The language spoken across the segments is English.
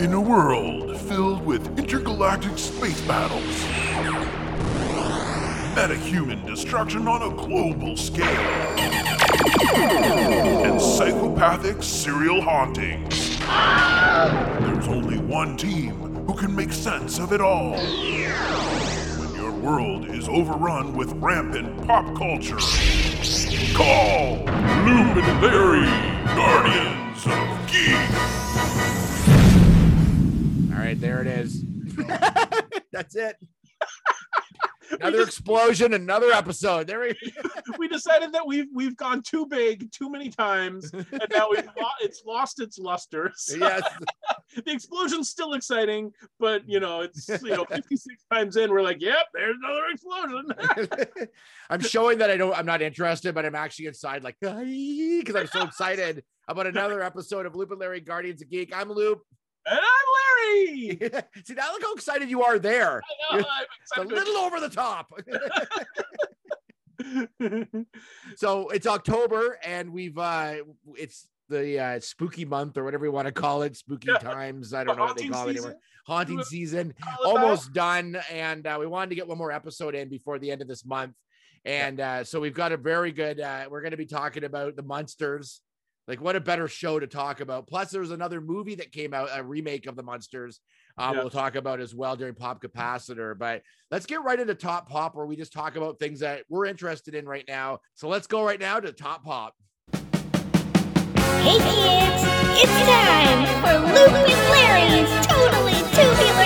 In a world filled with intergalactic space battles, metahuman destruction on a global scale, and psychopathic serial hauntings, there's only one team who can make sense of it all. When your world is overrun with rampant pop culture, call Larry, Guardians of Geek. All right, there it is. That's it. Another explosion, another episode. There we we decided that we've we've gone too big too many times, and now we've lo- it's lost its luster. So Yes. the explosion's still exciting, but you know it's you know 56 times in, we're like, yep, there's another explosion. I'm showing that I don't I'm not interested, but I'm actually inside like because I'm so excited about another episode of Loop and Larry Guardians of Geek. I'm Loop. And I'm Larry. See now look how excited you are there. I know, I'm It's a little over the top. so it's October and we've uh it's the uh spooky month or whatever you want to call it, spooky Yeah. times. I don't know what they call it season? anymore. Haunting season. It almost done and uh, we wanted to get one more episode in before the end of this month and uh, so we've got a very good uh, we're going to be talking about the Munsters like what a better show to talk about. Plus there's another movie that came out a remake of the Munsters uh, Yeah. we'll talk about as well during pop capacitor but let's get right into top pop where we just talk about things that we're interested in right now. So let's go right now to top pop. Hey kids, it's time for Luke and Larry's Totally Tubular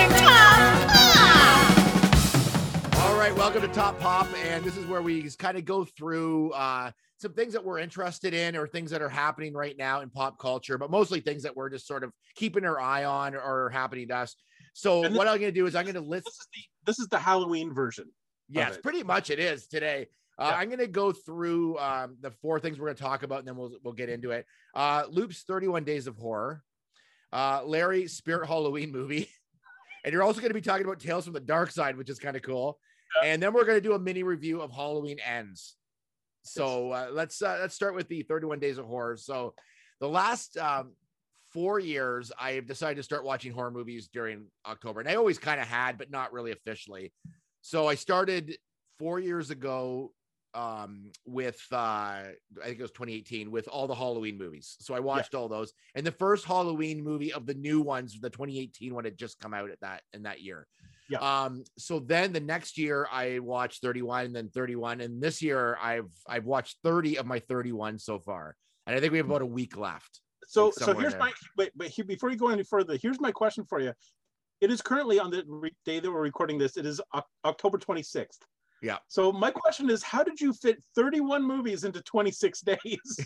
welcome to Top Pop, and this is where we kind of go through uh, some things that we're interested in or things that are happening right now in pop culture, but mostly things that we're just sort of keeping our eye on or happening to us. So this- what I'm going to do is I'm going to list. This is the this is the Halloween version. Yes, pretty much it is today. Uh, Yeah. I'm going to go through um, the four things we're going to talk about, and then we'll we'll get into it. Uh, Loop's 31 Days of Horror, uh, Larry Spirit Halloween movie, and you're also going to be talking about Tales from the Dark Side, which is kind of cool. And then we're going to do a mini review of Halloween Ends. So uh, let's uh, let's start with the 31 Days of Horror. So the last um, four years, I have decided to start watching horror movies during October, and I always kind of had, but not really officially. So I started four years ago um with uh i think it was 2018 with all the halloween movies so i watched all those and the first halloween movie of the new ones the 2018 one had just come out at that in that year Yeah. um so then the next year i watched 31 and then 31 and this year i've i've watched 30 of my 31 so far and i think we have about a week left So Like so here's there. my wait, but here, before you go any further, here's my question for you. It is currently on the re- day that we're recording this. It is Oc- October 26th. Yeah. So my question is, how did you fit 31 movies into 26 days?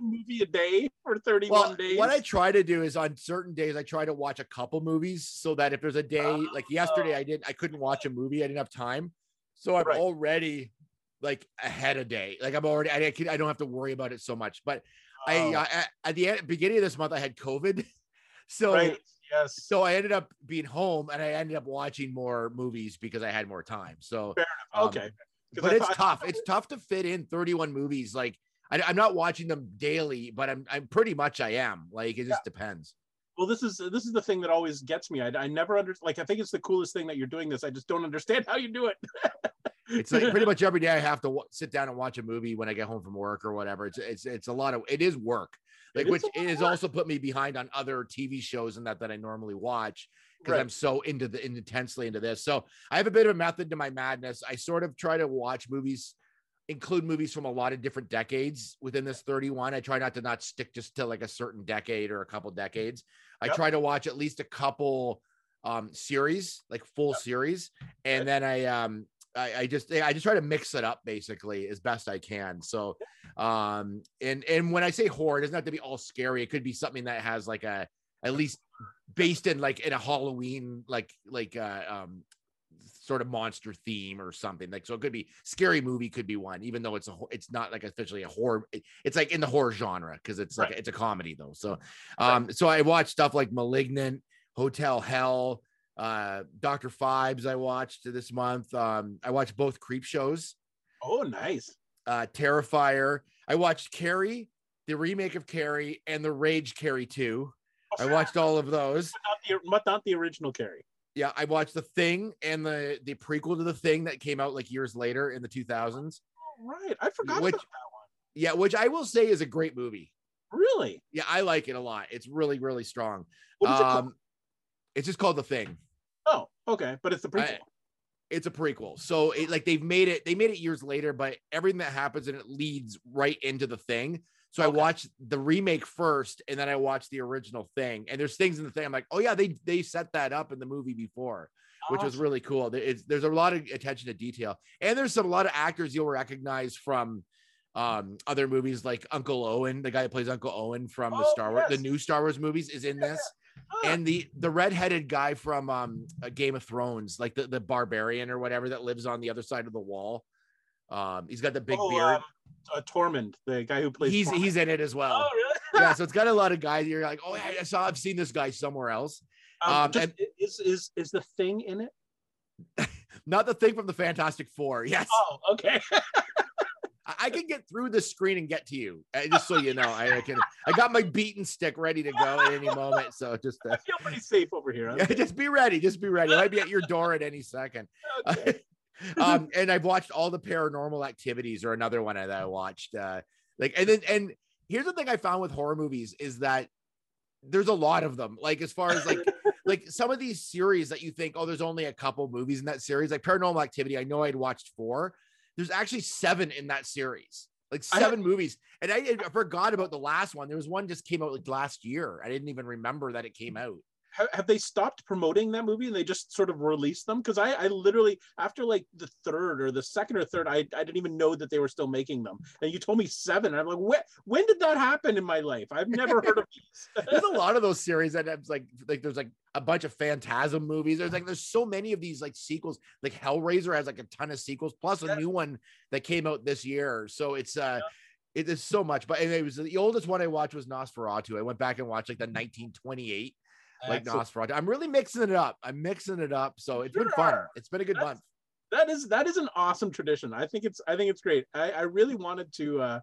One movie a day for 31 well, days. what I try to do is on certain days, I try to watch a couple movies so that if there's a day like yesterday, I didn't, I couldn't watch a movie, I didn't have time, so I'm Right. already like ahead of day. Like I'm already I, can, I don't have to worry about it so much. But I Oh, uh, at, at the end, beginning of this month, I had COVID, so right. Yes. so I ended up being home and I ended up watching more movies because I had more time. So um, okay. 'Cause but I it's thought- tough. It's tough to fit in 31 movies. Like I, am not watching them daily, but I'm I'm pretty much I am. Like it just depends. Well, this is this is the thing that always gets me. I, I never under like I think it's the coolest thing that you're doing this. I just don't understand how you do it. It's like pretty much every day I have to w- sit down and watch a movie when I get home from work or whatever. It's it's it's a lot of it is work. It Like is which it has also put me behind on other TV shows and that that I normally watch because Right. I'm so into the intensely into this. So I have a bit of a method to my madness. I sort of try to watch movies, include movies from a lot of different decades within this 31. I try not to not stick just to like a certain decade or a couple decades. I Yep. try to watch at least a couple um series, like full series, and Right. then I um I, I just I just try to mix it up basically as best I can. So um and and when I say horror, it doesn't have to be all scary. It could be something that has like a at least based in like in a Halloween like like uh um sort of monster theme or something like so it could be scary movie could be one even though it's a it's not like officially a horror it's like in the horror genre because it's like it's a comedy though so um so i watched stuff like malignant hotel hell uh dr Phibes i watched this month um i watched both creep shows Oh, nice. uh terrifier i watched carrie the remake of carrie and the rage carrie 2 Oh, I watched all of those. not the but not the original Carrie. Yeah, I watched The Thing and the the prequel to The Thing that came out like years later in the 2000s. Oh, right, I forgot Which- about that one. Yeah, which I will say is a great movie. Really? Yeah, I like it a lot. It's really really strong. What is it called? Um, it's just called The Thing. Oh, okay, but it's the prequel. I- it's a prequel. So it like they've made it, they made it years later, but everything that happens and it leads right into the thing. So I watched the remake first and then I watched the original thing. And there's things in the thing I'm like, oh yeah, they they set that up in the movie before, which was really cool. It's, there's a lot of attention to detail. And there's some a lot of actors you'll recognize from um other movies like Uncle Owen, the guy that plays Uncle Owen from the Oh, Star Wars, the new Star Wars movies is in this Ah, and the the redheaded guy from um Game of Thrones, like the the barbarian or whatever that lives on the other side of the wall. Um, he's got the big oh, beard. um, uh, Tormund, the guy who plays. he's Tormund. he's in it as well. Oh, really? yeah, so it's got a lot of guys. You're like, oh yeah, I saw, I've seen this guy somewhere else. Um, Um, just, and- is is is the thing in it? Not the thing from the Fantastic Four. Yes, Oh, okay. I, I can get through the screen and get to you. uh, just so you know, I, I can. I got my beaten stick ready to go at any moment. So just uh, I feel pretty safe over here. yeah, just be ready. Just be ready. I might be at your door at any second. Okay. Um, and I've watched all the paranormal activities or another one that I watched. Uh, like, and then, and here's the thing I found with horror movies is that there's a lot of them. Like, as far as like, like some of these series that you think, oh, there's only a couple movies in that series, like Paranormal Activity. I know I'd watched four. There's actually seven in that series, like I- seven movies. And I, I forgot about the last one. There was one just came out like last year. I didn't even remember that it came out. Have, have they stopped promoting that movie and they just sort of released them? Because I, I literally after like the third or the second or third, I, I didn't even know that they were still making them. And you told me seven. And I'm like, when when did that happen in my life? I've never heard of these. there's a lot of those series that have like like there's like a bunch of phantasm movies there's like there's so many of these like sequels like hellraiser has like a ton of sequels plus a Yeah. new one that came out this year so it's uh it is so much but it was the oldest one i watched was nosferatu i went back and watched like the 1928 like Excellent. nosferatu i'm really mixing it up i'm mixing it up so it's been fun it's been a good That's- month that is that is an awesome tradition. I think it's I think it's great. I, I really wanted to uh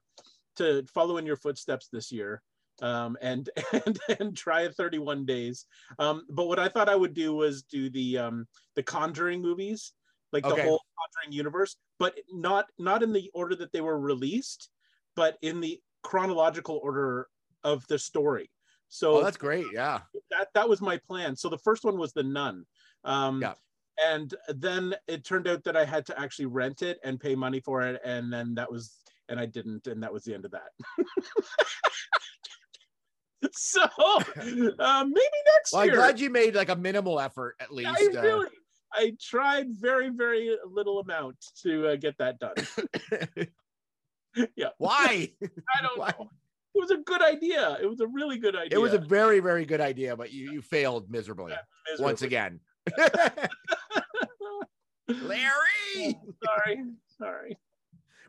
to follow in your footsteps this year um and and and try 31 days. Um but what I thought I would do was do the um the conjuring movies, like the whole conjuring universe, but not not in the order that they were released, but in the chronological order of the story. So oh that's great yeah that that was my plan. So the first one was the nun. Um, Yeah. And then it turned out that I had to actually rent it and pay money for it, and then that was and I didn't, and that was the end of that. so uh, maybe next well i'm glad you made like a minimal effort at least I uh, really, I tried very very little amount to uh, get that done. Yeah. why I don't Why? know. It was a good idea. It was a really good idea. it was a very very good idea but you you failed miserably once Miserably. again Larry. sorry, sorry.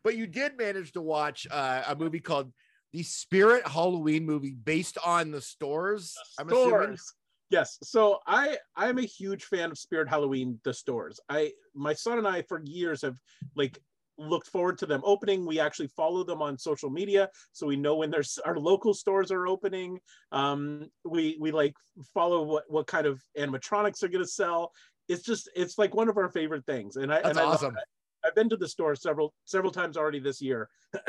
But you did manage to watch uh, a movie called the Spirit Halloween movie based on the stores. I'm assuming. stores. Yes. So I I'm a huge fan of Spirit Halloween, the stores. I my son and I for years have like looked forward to them opening. We actually follow them on social media, so we know when there's our local stores are opening. Um, we we like follow what what kind of animatronics are going to sell. It's just it's like one of our favorite things, and I That's and I awesome. I've been to the store several several times already this year.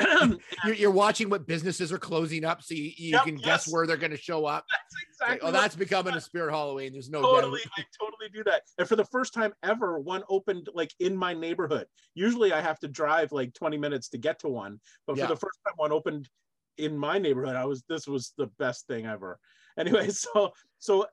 You're, you're watching what businesses are closing up, so you, you Yep, can guess where they're going to show up. It's like, oh, that's becoming a Spirit Halloween. There's no totally i totally do that and for the first time ever one opened like in my neighborhood usually i have to drive like 20 minutes to get to one but Yeah. for the first time one opened in my neighborhood i was this was the best thing ever anyway so so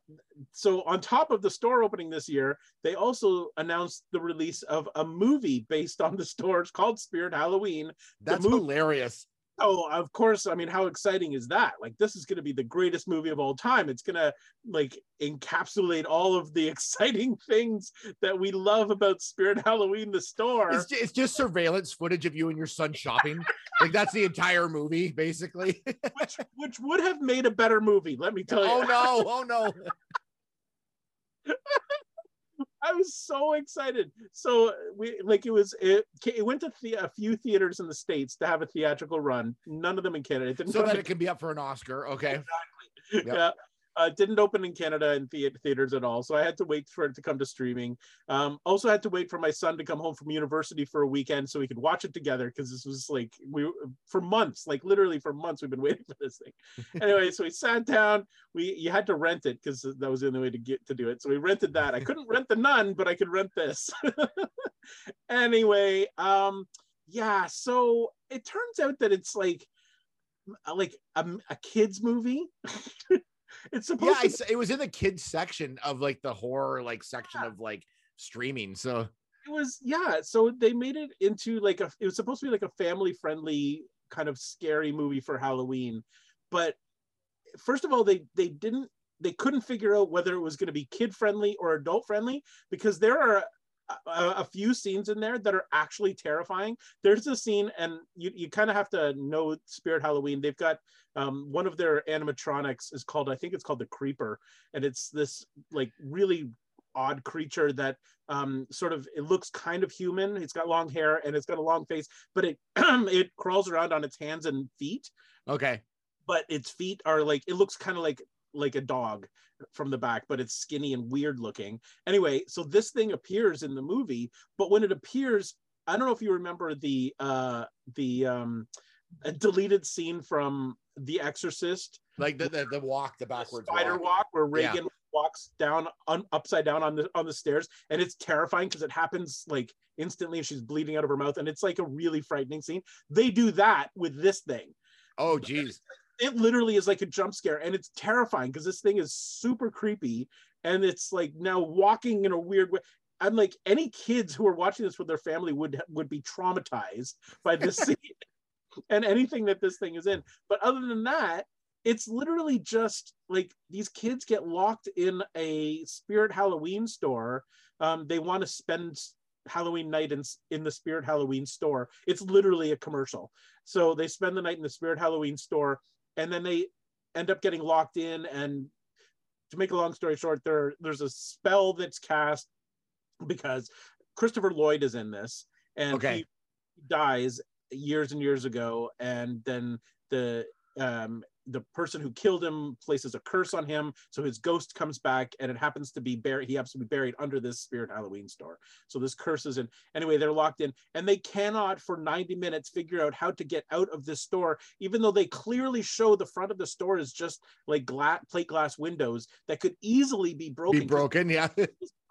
so on top of the store opening this year they also announced the release of a movie based on the stores called spirit halloween That's hilarious. Oh, of course. I mean, how exciting is that? Like, this is going to be the greatest movie of all time. It's going to like encapsulate all of the exciting things that we love about Spirit Halloween, the store. It's, ju- it's just surveillance footage of you and your son shopping. like that's the entire movie, basically. which which would have made a better movie. Let me tell you. oh no! Oh no! I was so excited. So we like it was it. It went to the, a few theaters in the states to have a theatrical run. None of them in Canada. So that it can be up for an Oscar. Okay. Exactly. yeah. Uh, didn't open in Canada in the- theaters at all, so I had to wait for it to come to streaming. Um, also had to wait for my son to come home from university for a weekend so we could watch it together because this was like we for months, like literally for months, we've been waiting for this thing. anyway, so we sat down. We you had to rent it because that was the only way to get to do it. So we rented that. I couldn't rent the Nun, but I could rent this. anyway, um, yeah. So it turns out that it's like like a, a kids movie. It's supposed yeah, to I it was in the kids section of like the horror like section of like streaming. So it was yeah so they made it into like a it was supposed to be like a family friendly kind of scary movie for halloween but first of all they they didn't they couldn't figure out whether it was going to be kid friendly or adult friendly because there are a, a few scenes in there that are actually terrifying there's a scene and you, you kind of have to know spirit halloween they've got um, one of their animatronics is called i think it's called the creeper and it's this like really odd creature that um, sort of it looks kind of human. It's got long hair and it's got a long face, but it it crawls around on its hands and feet. okay. But its feet are like it looks kind of like like a dog from the back, but it's skinny and weird looking. Anyway, so this thing appears in the movie, but when it appears, I don't know if you remember the uh the um a deleted scene from The Exorcist Like the the, the walk, the the backwards spider walk. walk, where Yeah. Regan walks down un, upside down on the on the stairs, and it's terrifying because it happens like instantly, and she's bleeding out of her mouth, and it's like a really frightening scene. They do that with this thing. Oh geez. It literally is like a jump scare, and it's terrifying because this thing is super creepy, and it's like now walking in a weird way. I'm like any kids who are watching this with their family would would be traumatized by this scene and anything that this thing is in. But other than that, it's literally just like these kids get locked in a spirit Halloween store. Um, they want to spend Halloween night in, in the spirit Halloween store. It's literally a commercial. So they spend the night in the spirit Halloween store and then they end up getting locked in. And to make a long story short, there, there's a spell that's cast because Christopher Lloyd is in this and Okay. he dies years and years ago and then the um the person who killed him places a curse on him so his ghost comes back and it happens to be buried he happens to be buried under this spirit halloween store so this curse is in anyway they're locked in and they cannot for 90 minutes figure out how to get out of this store even though they clearly show the front of the store is just like plate glass windows that could easily be broken Be broken. Yeah.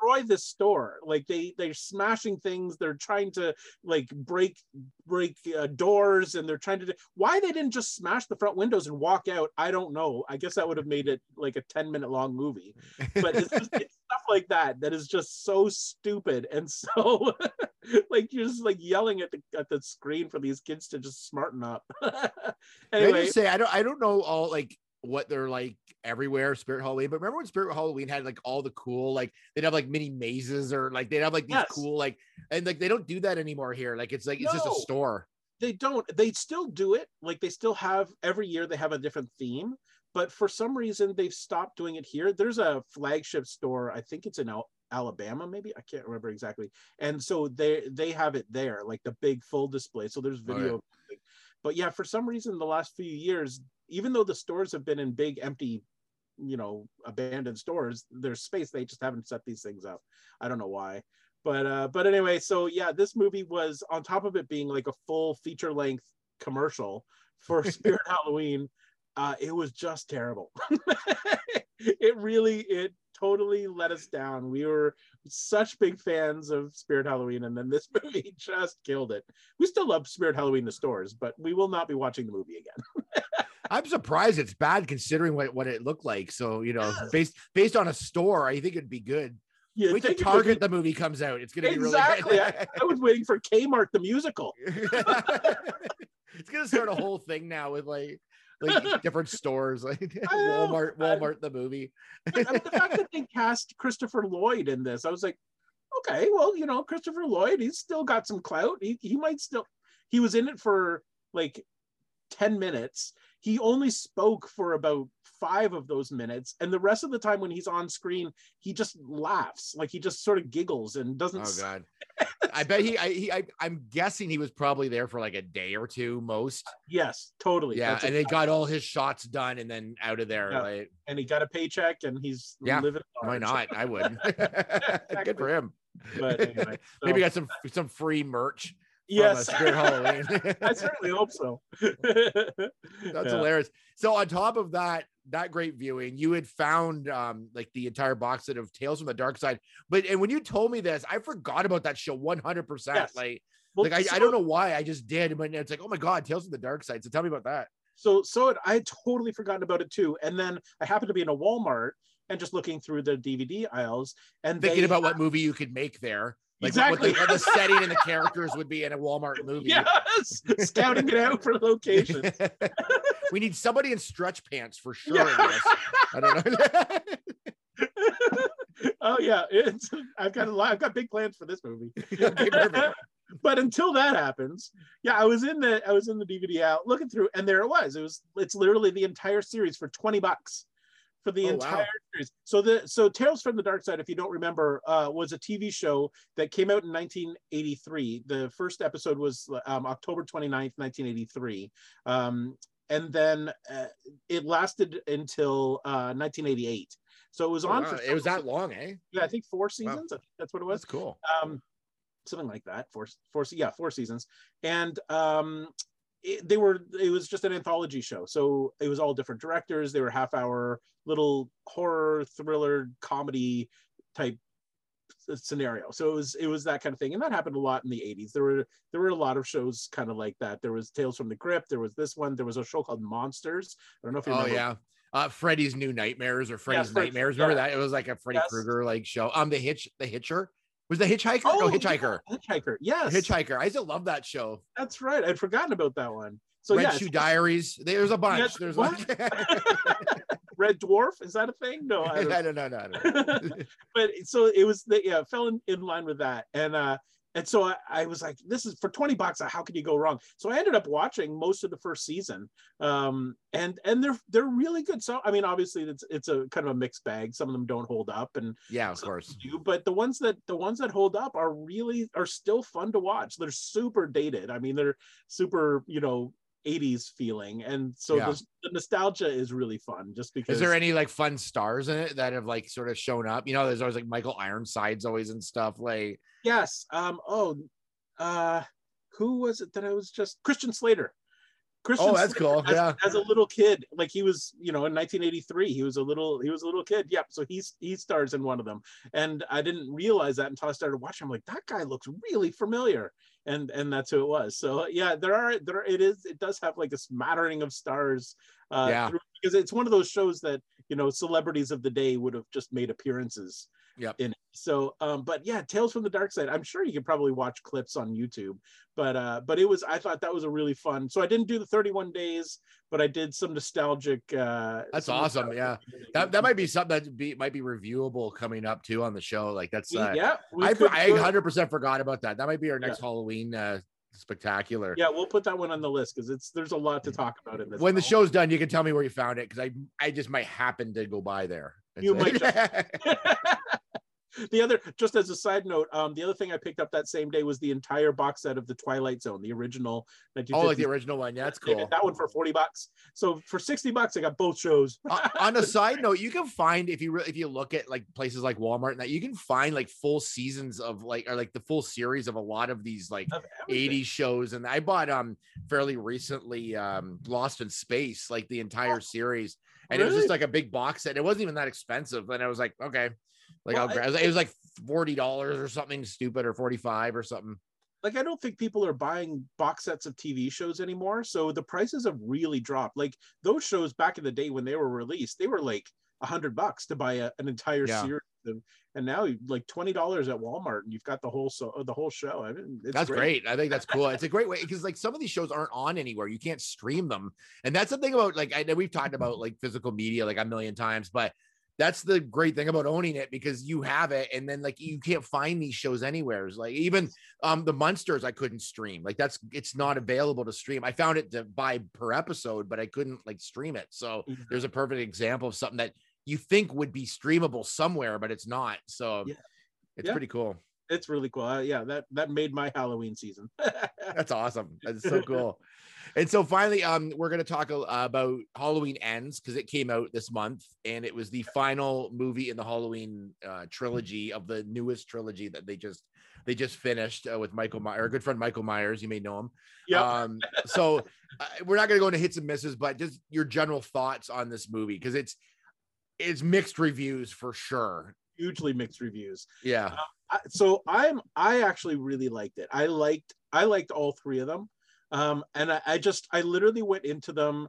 destroy this store. Like they they're smashing things. They're trying to like break break uh, doors and they're trying to do, why they didn't just smash the front windows and walk out i don't know. I guess that would have made it like a 10 minute long movie. But it's, just, it's stuff like that that is just so stupid and so like you're just like yelling at the at the screen for these kids to just smarten up. Can I just say I don't I don't know all like what they're like everywhere Spirit Halloween, but remember when Spirit Halloween had like all the cool like they'd have like mini mazes or like they'd have like these Yes. cool like and like they don't do that anymore here. Like it's like it's just a store. they don't they still do it. Like they still have every year they have a different theme but for some reason they've stopped doing it here. There's a flagship store i think it's in Al- alabama maybe? I can't remember exactly. And so they they have it there like the big full display. So there's video but yeah for some reason the last few years even though the stores have been in big empty you know abandoned stores there's space. They just haven't set these things up. I don't know why. But uh but anyway so yeah this movie was on top of it being like a full feature length commercial for spirit halloween. Uh it was just terrible. It really it totally let us down. We were such big fans of spirit halloween and then this movie just killed it. We still love spirit halloween the stores but we will not be watching the movie again I'm surprised it's bad considering what, what it looked like. So, you know, Yes. based based on a store, I think it'd be good. you Wait till think it would be- Target the movie comes out. It's gonna be Exactly. really good. I was waiting for Kmart the musical. it's gonna start a whole thing now with like like different stores, like I. Walmart, I- Walmart the movie. But, I mean, the fact that they cast Christopher Lloyd in this, I was like, okay, well, you know, Christopher Lloyd, he's still got some clout. He, he might still, he was in it for like 10 minutes. he only spoke for about five of those minutes, and the rest of the time when he's on screen, he just laughs, like he just sort of giggles and doesn't. Oh god. I bet he I he I, I'm guessing he was probably there for like a day or two most. Yes, totally. Yeah, That's and a- they got all his shots done and then out of there. Yeah. Like and he got a paycheck, and he's Yeah, living. why not? I would. Good for him. But anyway, Maybe got some some free merch. Yes, Spirit Halloween. I certainly hope so. That's Yeah. hilarious. So on top of that, that great viewing, you had found um like the entire box set of Tales from the Dark Side. But and when you told me this, I forgot about that show 100. percent Yes. Like, Well, like I, I don't know why I just did, but it's like, oh my god, Tales from the Dark Side. So tell me about that. So so it, I had totally forgotten about it too. And then I happened to be in a Walmart and just looking through the DVD aisles and Thinking about what movie you could make there. Like Exactly. what, the, what the setting and the characters would be in a Walmart movie. yes, scouting it out for locations. we need somebody in stretch pants for sure. Yeah. in this. I don't know. oh yeah, it's I've got a lot. I've got big plans for this movie. But until that happens, yeah, I was in the I was in the DVD out looking through, and there it was. It was it's literally the entire series for twenty bucks for the Oh, wow. entire series. So the so Tales from the Dark Side, if you don't remember, uh, was a TV show that came out in 1983. The first episode was um, October 29th, 1983. Um, and then uh, it lasted until uh, 1988. So it was Oh, on wow, for it was that long, eh? yeah, I think four seasons. I think that's what it was That's cool. um something like that four four yeah four seasons and um it, they were it was just an anthology show so it was all different directors they were half hour little horror thriller comedy type scenario so it was it was that kind of thing and that happened a lot in the 80s there were there were a lot of shows kind of like that there was tales from the crypt there was this one there was a show called monsters i don't know if you Oh remember yeah. Uh, Freddy's New Nightmares or Freddy's Fred- Nightmares. Remember yeah. that? It was like a Freddy Yes. Krueger like show. Um, the hitch, the Hitcher was the Hitchhiker. oh no, yeah, Hitchhiker. hitchhiker yes Hitchhiker. I still love that show. that's right i'd forgotten about that one so Red yeah Shoe Diaries. There's a bunch. Yes, There's what? one. red dwarf is that a thing no I don't I don't know. No, don't know. but so it was the yeah fell in, in line with that and uh and so I, I was like this is for 20 bucks how can you go wrong so i ended up watching most of the first season um and and they're they're really good so i mean obviously it's it's a kind of a mixed bag some of them don't hold up and yeah, of course. do but the ones that the ones that hold up are really are still fun to watch they're super dated i mean they're super you know 80s feeling and so Yeah. the, the nostalgia is really fun just because Is there any like fun stars in it that have like sort of shown up? You know, there's always like Michael Ironside's always and stuff. Like, Yes. Um. Oh. Uh. Who was it that I was just Christian Slater? Christian. oh, that's Slater cool. As, Yeah. as a little kid, like he was, you know, in 1983, he was a little, he was a little kid. Yep. So he's he stars in one of them, and I didn't realize that until I started watching. I'm like, that guy looks really familiar, and and that's who it was. So yeah, there are there it is. It does have like a smattering of stars. Uh, Yeah. through- because it's one of those shows that you know celebrities of the day would have just made appearances Yep. in it. So, um, but yeah, Tales from the Dark Side. I'm sure you can probably watch clips on YouTube, but uh, but it was I thought that was a really fun. So I didn't do the 31 days, but I did some nostalgic. Uh, That's awesome, nostalgic- That that might be something that be might be reviewable coming up too on the show. Like that's uh, yeah, I could I do 100 percent forgot about that. That might be our next Halloween uh spectacular. yeah, we'll put that one on the list because it's there's a lot to talk about in this. When the show's done, you can tell me where you found it because I I just might happen to go by there. You might the other, just as a side note, um, the other thing I picked up that same day was the entire box set of the Twilight Zone, the original. oh, like the original one. Yeah, that's cool. That one for 40 bucks. So for 60 bucks, I got both shows. Uh, on a side note, you can find if you re- if you look at like places like Walmart and that you can find like full seasons of like or like the full series of a lot of these like Of 80s shows and I bought um fairly recently um Lost in Space like the entire series and it was Oh, just like a big box set. It wasn't even that expensive and I was like, okay. Like Well, I'll grab it was like $40 or something stupid or 45 or something. like I don't think people are buying box sets of TV shows anymore. So the prices have really dropped. Like those shows back in the day when they were released, they were like a hundred bucks to buy a, an entire Yeah. series. And now like twenty dollars at Walmart and you've got the whole so the whole show. I mean, it's that's great. I think that's cool. It's a great way because like some of these shows aren't on anywhere. You can't stream them, and that's the thing about like I know we've talked about like physical media like a million times, but that's the great thing about owning it because you have it and then like you can't find these shows anywhere it's like even um the Munsters i couldn't stream like that's it's not available to stream i found it to buy per episode but i couldn't like stream it so Mhm. there's a perfect example of something that you think would be streamable somewhere but it's not so Yeah. it's Yeah. pretty cool It's really cool. Uh, yeah, that that made my Halloween season. that's awesome that's so cool and so finally um we're going to talk about halloween ends because it came out this month and it was the final movie in the halloween uh, trilogy of the newest trilogy that they just they just finished uh, with michael myers our good friend michael myers you may know him yeah. um so uh, we're not going to go into hits and misses but just your general thoughts on this movie because it's it's mixed reviews for sure hugely mixed reviews. yeah I, so I'm I actually really liked it. I liked I liked all three of them, um, and I, I just I literally went into them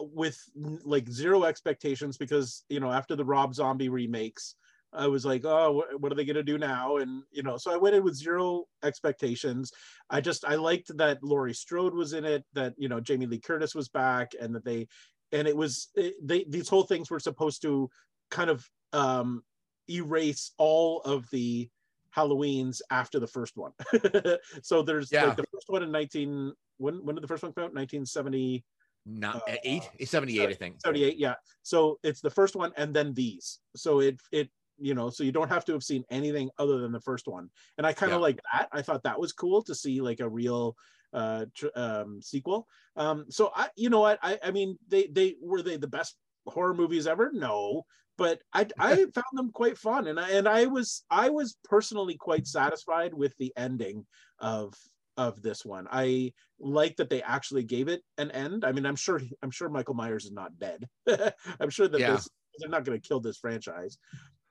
with like zero expectations because you know after the Rob Zombie remakes, I was like, oh, what, are they gonna do now? And you know, so I went in with zero expectations. I just I liked that Laurie Strode was in it, that you know Jamie Lee Curtis was back, and that they and it was it, they these whole things were supposed to kind of um erase all of the Halloweens after the first one. so there's Yeah. like the first one in 19 when when did the first one come out? 1970 not Uh, eight? 78 i think. 78 yeah. So it's the first one and then these. So it it you know so you don't have to have seen anything other than the first one. And i kind of Yeah. like that. I thought that was cool to see like a real uh tr- um sequel. Um so i you know what? I i mean they they were they the best horror movies ever? No. But i i found them quite fun. And i and i was i was personally quite satisfied with the ending of of this one. I like that they actually gave it an end. I mean i'm sure i'm sure michael myers is not dead. I'm sure that Yeah. this they're not going to kill this franchise.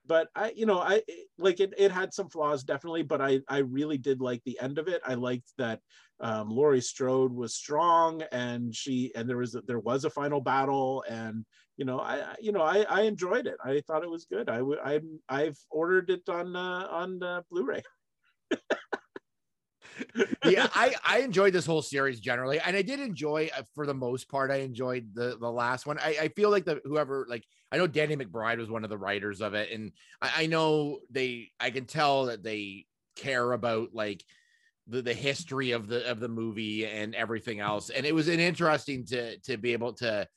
But i you know i like it, it had some flaws definitely but i i really did like the end of it. I liked that um laurie strode was strong and she and there was a, there was a final battle and you know i I- you know i i enjoyed it. I thought it was good. I would i i've ordered it on uh on uh, blu-ray yeah i i enjoyed this whole series generally and i did enjoy uh, for the most part i enjoyed the the last one. I, I feel like the whoever like i know danny mcbride was one of the writers of it and I, I know they i can tell that they care about like the, the history of the of the movie and everything else and it was an interesting to to be able to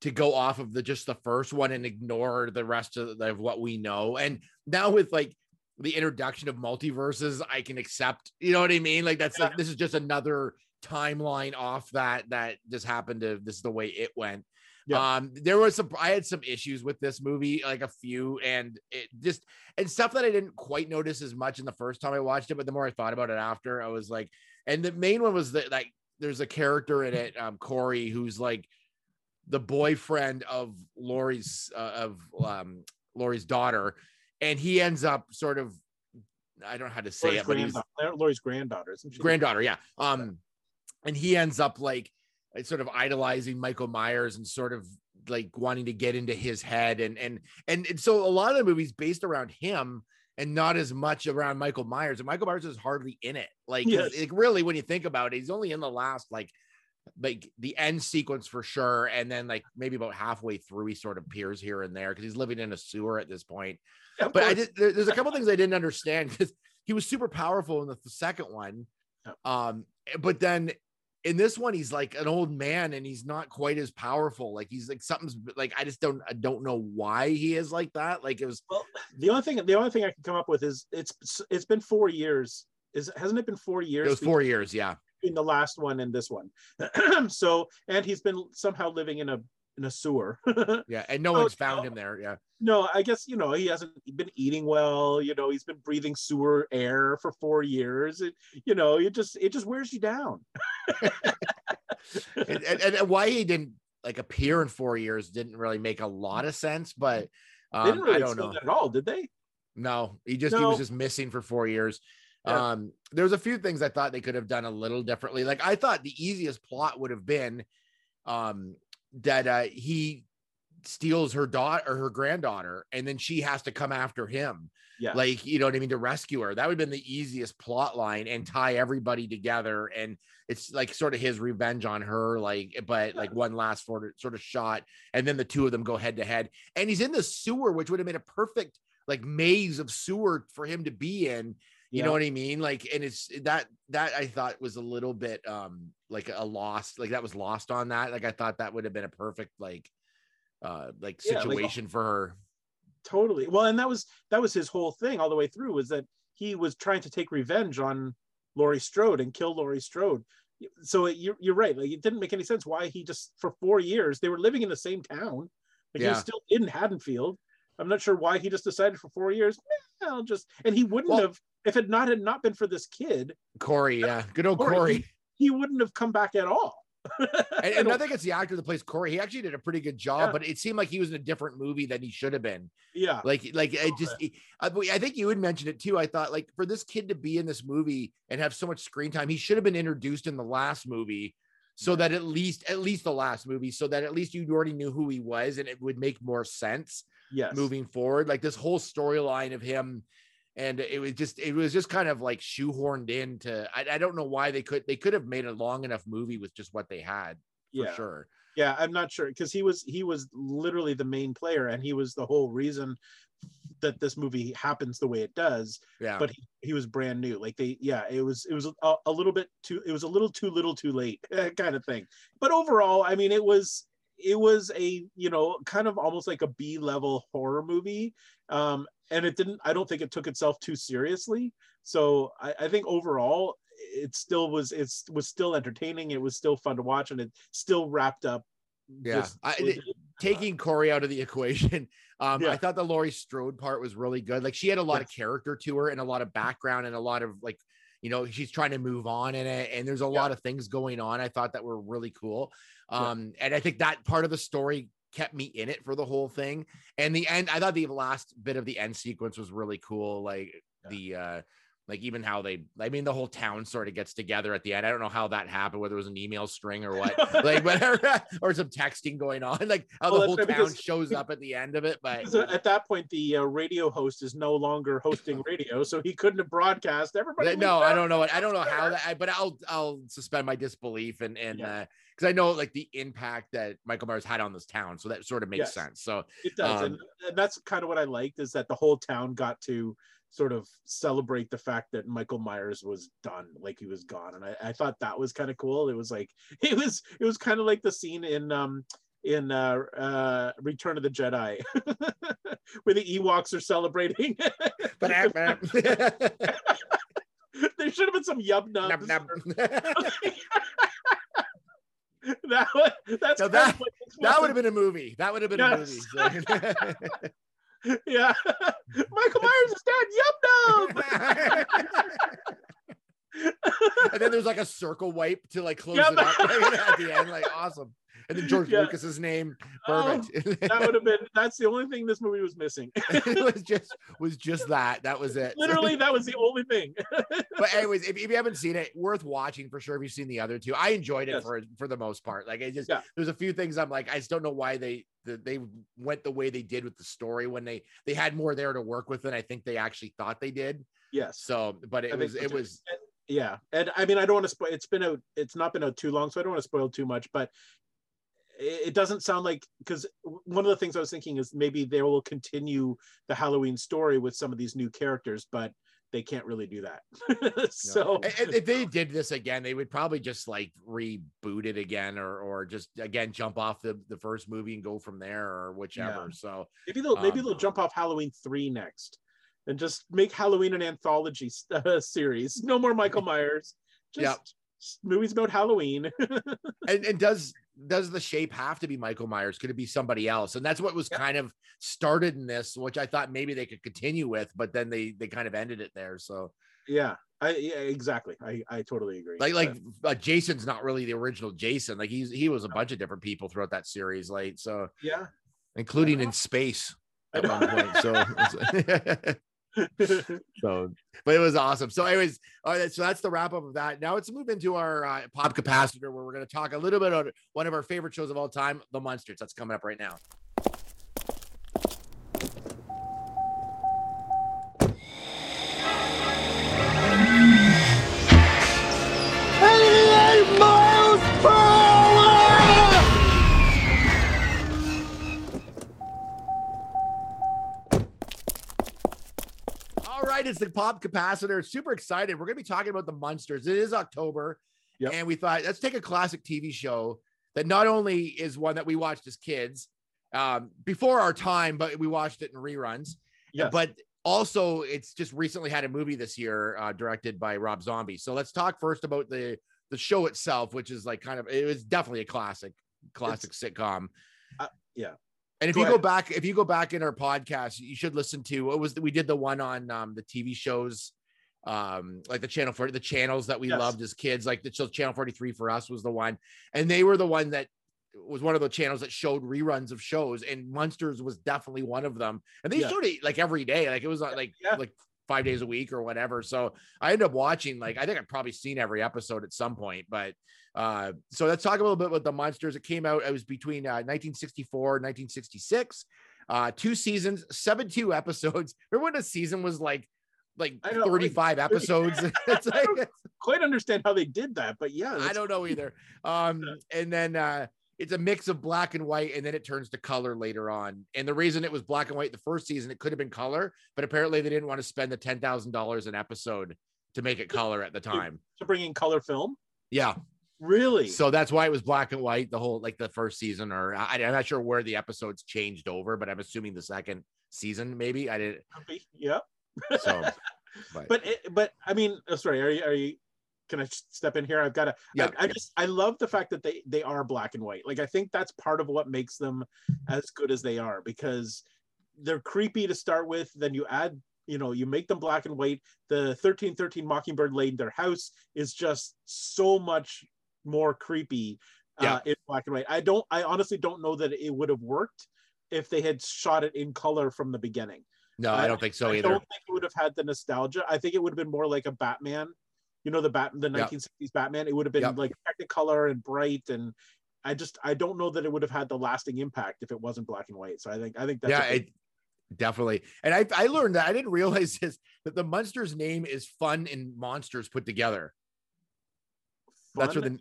to go off of the just the first one and ignore the rest of, the, of what we know and now with like the introduction of multiverses i can accept you know what i mean? Like that's like this is just another timeline off that that just happened to this is the way it went. Yeah. um there was some i had some issues with this movie like a few and it just and stuff that i didn't quite notice as much in the first time i watched it but the more i thought about it after i was like and the main one was that like there's a character in it um corey who's like the boyfriend of Laurie's uh, of um Laurie's daughter, and he ends up sort of I don't know how to say Laurie's, it, but he's granddaughter, Laurie's granddaughter isn't she? granddaughter, yeah. Um, and he ends up like uh, sort of idolizing Michael Myers and sort of like wanting to get into his head, and and and, and so a lot of the movies based around him. And not as much around Michael Myers. And Michael Myers is hardly in it. Like, Yes. like really, when you think about it, he's only in the last like like the end sequence for sure and then like maybe about halfway through he sort of appears here and there because he's living in a sewer at this point Yeah, but i did there- there's a couple things i didn't understand because he was super powerful in the, the second one Yeah. um but then in this one he's like an old man and he's not quite as powerful like he's like something's like i just don't i don't know why he is like that like it was Well, the only thing the only thing I can come up with is it's it's been four years. Is hasn't it been four years? it was four years yeah between the last one and this one. so and he's been somehow living in a in a sewer. yeah and no Oh, one's found no. him there yeah no, I guess you know he hasn't been eating well. You know he's been breathing sewer air for four years. It, you know it just it just wears you down. and, and, and why he didn't like appear in four years didn't really make a lot of sense but um, really i don't know that at all, did they? no he just he was just missing for four years Yeah. um there's a few things i thought they could have done a little differently like i thought the easiest plot would have been um that uh he steals her daughter or her granddaughter, and then she has to come after him. Yeah. Like, you know what I mean, to rescue her. That would have been the easiest plot line and tie everybody together. And it's like sort of his revenge on her, like, but like one last sort of sort of shot, and then the two of them go head to head. And he's in the sewer, which would have been a perfect like maze of sewer for him to be in. You know what I mean? Like, and it's that that I thought was a little bit um like a lost, like that was lost on that. Like I thought that would have been a perfect like uh like Yeah, like situation for her. totally. Well and that was that was his whole thing all the way through was that he was trying to take revenge on Laurie Strode and kill Laurie Strode. So it, you're, you're right. Like it didn't make any sense why he just for four years they were living in the same town. Like he was still in Haddonfield. I'm not sure why he just decided for four years "Eh, I'll just and he wouldn't Well- have if it not had not been for this kid Corey, yeah, good old Corey, Corey. he wouldn't have come back at all And, I and don't- nothing against the actor that plays Corey. He actually did a pretty good job, Yeah. but it seemed like he was in a different movie than he should have been. yeah Like, like I just, I, I think you had mentioned it too. I thought like for this kid to be in this movie and have so much screen time, he should have been introduced in the last movie, so Yeah. that at least, at least the last movie, so that at least you already knew who he was and it would make more sense yes moving forward. Like this whole storyline of him. And it was just, it was just kind of like shoehorned into. I, I don't know why they could, they could have made a long enough movie with just what they had for yeah sure. yeah i'm not sure because he was he was literally the main player and he was the whole reason that this movie happens the way it does Yeah. but he, he was brand new like they yeah it was it was a, a little bit too it was a little too little too late kind of thing but overall i mean it was it was a you know kind of almost like a b level horror movie um and it didn't i don't think it took itself too seriously so i, I think overall it still was it was still entertaining it was still fun to watch and it still wrapped up Yeah, just- I- taking Corey out of the equation, um, Yeah. I thought the Laurie Strode part was really good. Like she had a lot of character to her and a lot of background and a lot of like, you know, she's trying to move on in it, and there's a Yeah. lot of things going on. I thought that were really cool, Yeah. um, and I think that part of the story kept me in it for the whole thing. And the end, I thought the last bit of the end sequence was really cool. Like Yeah. the uh like even how they i mean the whole town sort of gets together at the end i don't know how that happened whether it was an email string or what like whatever or some texting going on like how Well, the whole town because- shows up at the end of it but at that point, the uh, radio host is no longer hosting radio, so he couldn't have broadcast. Everybody, no i don't know what i don't know how that I, but i'll i'll suspend my disbelief and and Yeah. uh because i know like the impact that michael myers had on this town so that sort of makes Yes. sense so It does, Um, and, that's kind of what I liked is that the whole town got to sort of celebrate the fact that Michael Myers was done, like he was gone, and I, I thought that was kind of cool. It was like it was it was kind of like the scene in um in uh, uh Return of the Jedi where the Ewoks are celebrating. but there should have been some yub Nub, nubs. nub. that was, that's Now that- of what this that would have been a movie that would have been Yes. a movie yeah. Michael Myers is dead. Yub nub. and then there's like a circle wipe to like close Yeah, it up right, at the end, like awesome. And then George Yeah. Lucas's name, Oh, perfect. that would have been. That's the only thing this movie was missing. it was just was just that. That was it. Literally, that was the only thing. but anyways, if, if you haven't seen it, worth watching for sure. If you've seen the other two, I enjoyed it Yes. for for the most part. Like I just Yeah. there's a few things I'm like I just don't know why they the, they went the way they did with the story when they they had more there to work with than I think they actually thought they did. yes. So, but it think was it was Yeah, and I mean, I don't want to spoil. It's been out. It's not been out too long, so I don't want to spoil too much. But it, doesn't sound like because one of the things I was thinking is maybe they will continue the Halloween story with some of these new characters, but they can't really do that. so I- if they did this again, they would probably just like reboot it again, or or just again jump off the the first movie and go from there, or whichever. So maybe they'll maybe um, they'll jump off Halloween three next, and just make Halloween an anthology uh, series. No more Michael Myers. Just Yep. movies about Halloween. and, and does does the shape have to be Michael Myers? Could it be somebody else? And that's what was Yeah. kind of started in this, which I thought maybe they could continue with, but then they they kind of ended it there. So yeah, I yeah, exactly. I I totally agree. like like uh, Jason's not really the original Jason. Like he's he was a bunch of different people throughout that series, like so yeah. including in space at one point. So so but it was awesome. So anyways all right so that's the wrap up of that. Now let's move into our uh, pop capacitor where we're going to talk a little bit about one of our favorite shows of all time the Munsters. That's coming up right now it's the pop capacitor. Super excited. We're gonna be talking about the Munsters. It is October, Yep. and we thought let's take a classic TV show that not only is one that we watched as kids um, before our time, but we watched it in reruns. Yes. But also, it's just recently had a movie this year uh, directed by Rob Zombie. So let's talk first about the the show itself, which is like kind of it was definitely a classic, classic sitcom. Uh, yeah. And if Go you go back, if you go back in our podcast, you should listen to what was the, we did the one on um, the TV shows, um, like the channel for the channels that we Yes. loved as kids, like the channel 43 for us was the one, and they were the one that was one of the channels that showed reruns of shows, and Munsters was definitely one of them. And they Yeah. showed it like every day, like it was like Yeah. like five days a week or whatever. So I ended up watching like I think I've probably seen every episode at some point, but uh, so let's talk a little bit about the Munsters. It came out. It was between uh, 1964 and 1966. Uh, two seasons, 72 episodes. Remember when a season was like like I know, like, 35 episodes? it's like don't Quite understand how they did that, but yeah, I don't know either. Um, and then uh, it's a mix of black and white, and then it turns to color later on. And the reason it was black and white the first season, it could have been color, but apparently they didn't want to spend the ten thousand dollars an episode to make it color at the time. to bring in color film. Yeah, Really? so that's why it was black and white the whole like the first season, or I, I'm not sure where the episodes changed over, but I'm assuming the second season maybe. I didn't. yeah. So, but, But it, but I mean, oh, sorry. Are you are you? Can I step in here? I've got to. yeah, I, I just I love the fact that they they are black and white. Like I think that's part of what makes them as good as they are because they're creepy to start with. Then you add, you know, you make them black and white. The thirteen thirteen Mockingbird Lane, their house is just so much more creepy Yeah. uh, in black and white. I don't. I honestly don't know that it would have worked if they had shot it in color from the beginning. no, I don't think so either. I don't think it would have had the nostalgia. I think it would have been more like a Batman. You know, the bat the Yep. 1960s Batman. It would have been Yep. like Technicolor and bright, and I just I don't know that it would have had the lasting impact if it wasn't black and white. So I think I think that's yeah, big- it definitely. And I I learned that I didn't realize this that the Munsters name is fun and monsters put together. That's fun. what the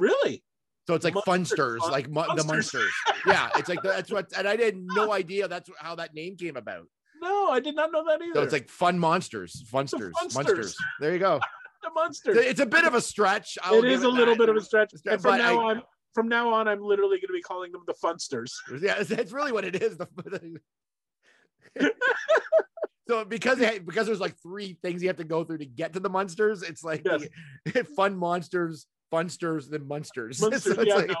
really so it's like Munsters, funsters, fun- like mu- the Munsters. monsters. yeah, it's like that's what, and I had no idea that's how that name came about. no, I did not know that either. So it's like fun monsters, funsters, Funsters. monsters. There you go. the monsters. It's a bit of a stretch. I'll it is a little that. bit of a stretch. And from but now I- on, from now on, I'm literally going to be calling them the funsters. Yeah, that's- really what it is. The, so because had- because there's like three things you have to go through to get to the monsters, it's like Yes. fun monsters, funsters, than monsters. Munsters, So it's yeah, like- no.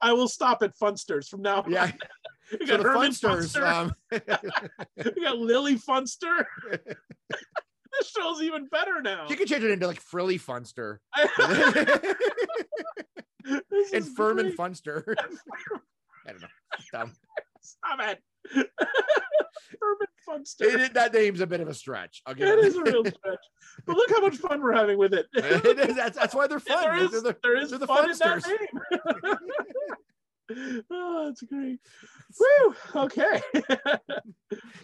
I will stop at funsters from now on. yeah. we So got Herman funsters, Funster. um, we got Lily Funster. this show's even better now. you can change it into like frilly funster and Furman great. funster. I don't know. Dumb. Stop it. Furman Funster. It- that name's a bit of a stretch. I'll It is a real stretch. But look how much fun we're having with it. it is. That's, that's why they're fun. there They're is, the- there is they're the fun in that funsters. name. oh, that's great. Woo! Okay.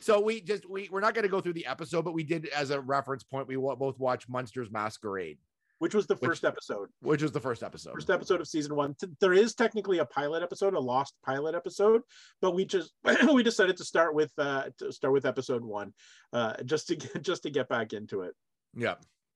So we just we we're not going to go through the episode, but we did as a reference point. We both watched Munsters Masquerade, Which was the Which- first episode. which was the first episode. First episode of season one. There is technically a pilot episode, a lost pilot episode, but we just we decided to start with uh to start with episode one, uh just to get just to get back into it. Yeah,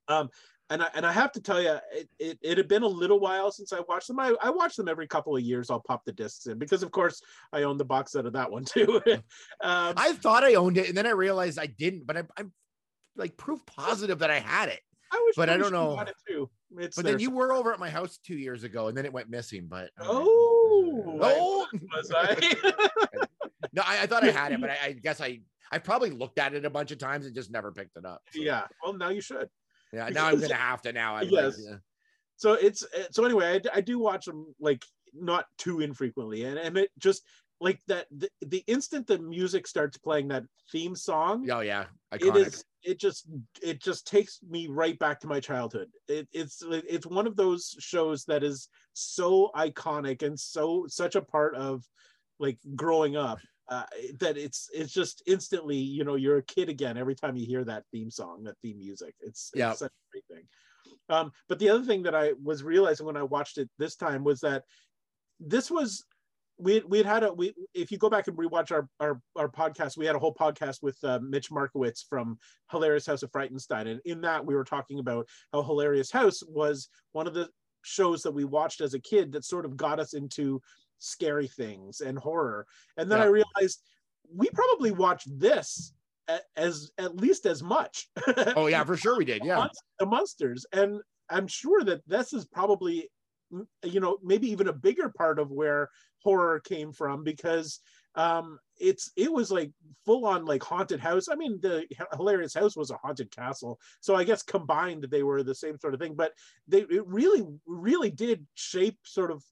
Um and I, and I have to tell you, it, it, it had been a little while since I watched them. I, I watch them every couple of years. I'll pop the discs in because, of course, I own the box set of that one too. um, I thought I owned it, and then I realized I didn't. But I'm, I'm like proof positive that I had it. I wish, but I don't know. it too. It's But then you were over at my house two years ago, and then it went missing. But Oh, oh was I? no, I, I thought I had it, but I, I guess I I probably looked at it a bunch of times and just never picked it up. So, yeah. Well, now you should. yeah. Now I'm gonna have to. Now I'm Yes. like, yeah. So it's uh, so anyway. I do watch them like not too infrequently, and and it just like that the, the instant the music starts playing that theme song oh yeah, it iconic. is it just it just takes me right back to my childhood. It, it's it's one of those shows that is so iconic and so such a part of like growing up uh, that it's it's just instantly you know you're a kid again every time you hear that theme song that theme music. It's, Yeah. it's such a great thing. Um but the other thing that i was realizing when i watched it this time was that this was we we had had a we if you go back and rewatch our our our podcast, we had a whole podcast with uh, Mitch Markowitz from Hilarious House of Frightenstein, and in that we were talking about how Hilarious House was one of the shows that we watched as a kid that sort of got us into scary things and horror. And then Yeah. I realized we probably watched this as at least as much. Oh yeah, for sure we did. Yeah. The Munsters and i'm sure that this is probably you know maybe even a bigger part of where horror came from because um it's it was like full on like haunted house i mean the hilarious house was a haunted castle so i guess combined they were the same sort of thing but they it really really did shape sort of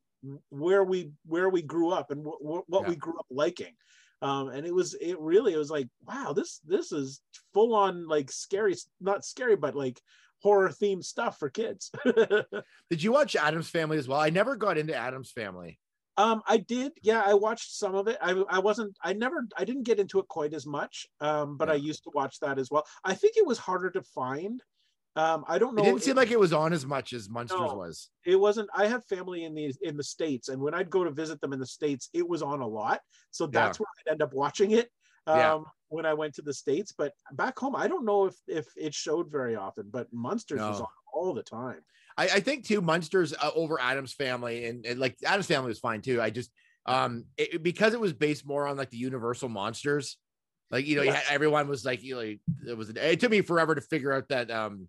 where we where we grew up and wh- wh- what Yeah. we grew up liking um and it was it really it was like wow this this is full on like scary not scary but like horror themed stuff for kids Did you watch Addams Family as well? I never got into Addams Family. um i did yeah i watched some of it i i wasn't i never i didn't get into it quite as much um but i used to watch that as well i think it was harder to find um i don't know It didn't seem like it was on as much as Munsters No. was. it wasn't i have family in the in the states and when i'd go to visit them in the states it was on a lot so that's where i'd end up watching it um Yeah. when i went to the states but back home i don't know if if it showed very often but Munsters was on all the time I, I think too Munsters uh, over Addams Family and, and like Addams Family was fine too. I just um it, because it was based more on like the Universal monsters. Like you know, Yes. had, everyone was like, you know, it was. It took me forever to figure out that um,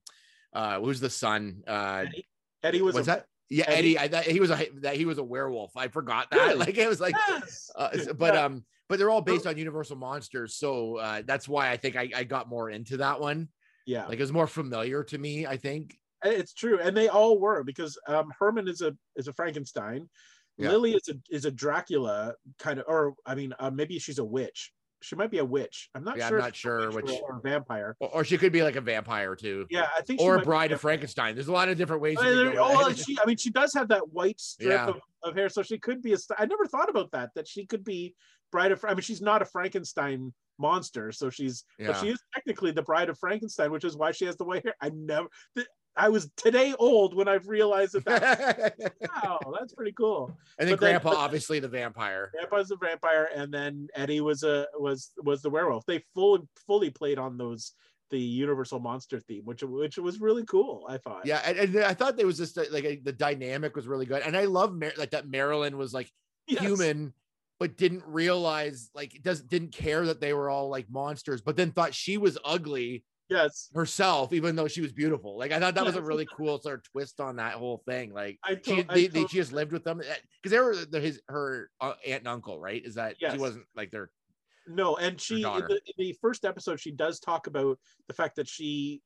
uh, who's the son? Uh, eddie, eddie was what's a, that? Yeah, Eddie? Eddie. I thought he was a that he was a werewolf. I forgot that. Really? Like it was like, Yes. uh, but um, but they're all based on Universal monsters, so uh, that's why I think I, I got more into that one. yeah Like it was more familiar to me. I think. It's true, and they all were because um, Herman is a is a Frankenstein. Yeah. Lily is a is a Dracula kind of, or I mean, uh, maybe she's a witch. She might be a witch. I'm not Yeah, I'm sure. not sure which- or, vampire. Or, or she could be like a vampire too. Yeah, I think. or Bride of Frankenstein. There's a lot of different ways. Oh, she, I mean, she does have that white strip Yeah. of, of hair, so she could be a. I never thought about that. That she could be Bride of. I mean, she's not a Frankenstein monster, so she's. But Yeah. she is technically the Bride of Frankenstein, which is why she has the white hair. I never. th- I was today old when I've realized that. that wow, that's pretty cool. and then But Grandpa, but- obviously the vampire. Grandpa's the vampire, and then Eddie was a was was the werewolf. They fully fully played on those the Universal monster theme, which which was really cool. I thought. Yeah, and, and I thought there was just like a, the dynamic was really good, and I love Mar- like that Marilyn was like Yes. human, but didn't realize like it doesn't didn't care that they were all like monsters, but then thought she was ugly Yes. herself, even though she was beautiful. Like I thought that was a really cool sort of twist on that whole thing. Like I she to- I they, they, she just lived with them because they were the, his her uh, aunt and uncle, right? Is that Yes. she wasn't like their No, and she in the, in the first episode she does talk about the fact that she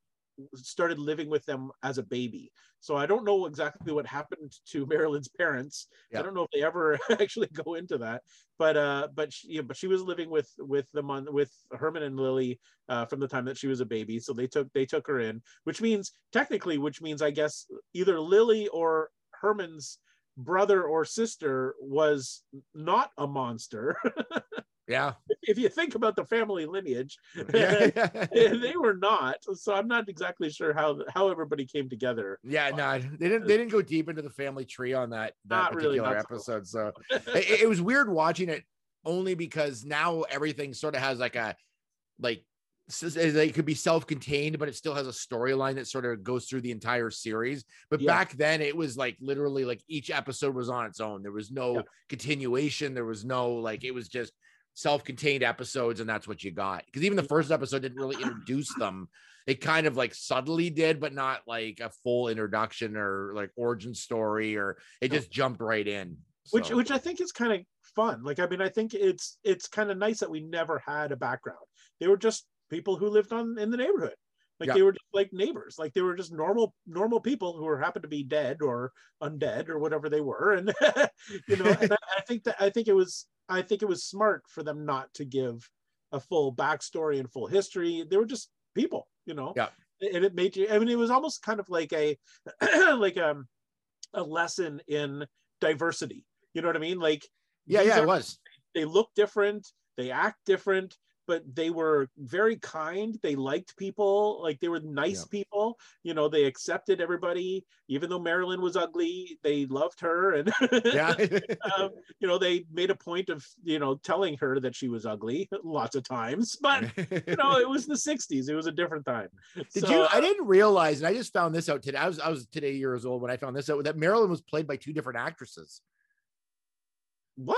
started living with them as a baby. So I don't know exactly what happened to Marilyn's parents. I don't know if they ever actually go into that. But uh but she yeah, but she was living with with them on with Herman and Lily uh from the time that she was a baby. So they took they took her in, which means technically which means I guess either Lily or Herman's brother or sister was not a monster. yeah if you think about the family lineage, yeah they were not. So I'm not exactly sure how how everybody came together. Yeah, no, they didn't. They didn't go deep into the family tree on that that Not really, particular not episode. So it, it was weird watching it only because now everything sort of has like a like they could be self-contained, but it still has a storyline that sort of goes through the entire series. But Yeah. back then, it was like literally like each episode was on its own. There was no Yeah. continuation. There was no like it was just self-contained episodes, and that's what you got. Because even the first episode didn't really introduce them it kind of like subtly did, but not like a full introduction or like origin story, or it just jumped right in. which So, which I think is kind of fun. Like I mean, I think it's it's kind of nice that we never had a background. They were just people who lived on in the neighborhood. Like Yeah. they were just like neighbors. Like they were just normal normal people who were happened to be dead or undead or whatever they were. And you know, and I, I think that I think it was I think it was smart for them not to give a full backstory and full history. They were just people, you know. Yeah. And it made you. I mean, it was almost kind of like a like um a lesson in diversity. You know what I mean? Like yeah, yeah, are- it was. they look different, they act different, but they were very kind they liked people like they were nice Yeah. people you know they accepted everybody even though marilyn was ugly they loved her and Yeah. um, you know they made a point of you know telling her that she was ugly lots of times but you know it was the 60s it was a different time Did So, you? uh, I didn't realize, and I just found this out today. I was I was today years old when I found this out that Marilyn was played by two different actresses. what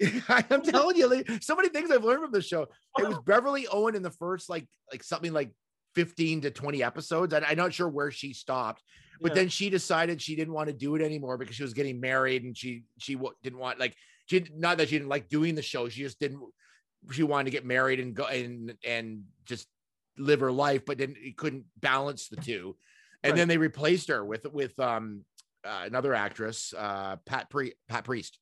I'm telling you, like, so many things I've learned from the show. It was Beverley Owen in the first like like something like 15 to 20 episodes. I, I'm not sure where she stopped, but Yeah. then she decided she didn't want to do it anymore because she was getting married and she she wa- didn't want like she not that she didn't like doing the show. She just didn't. She wanted to get married and go and and just live her life, but then it couldn't balance the two. And Right. then they replaced her with with um uh, another actress, uh Pat Pri- Pat Priest.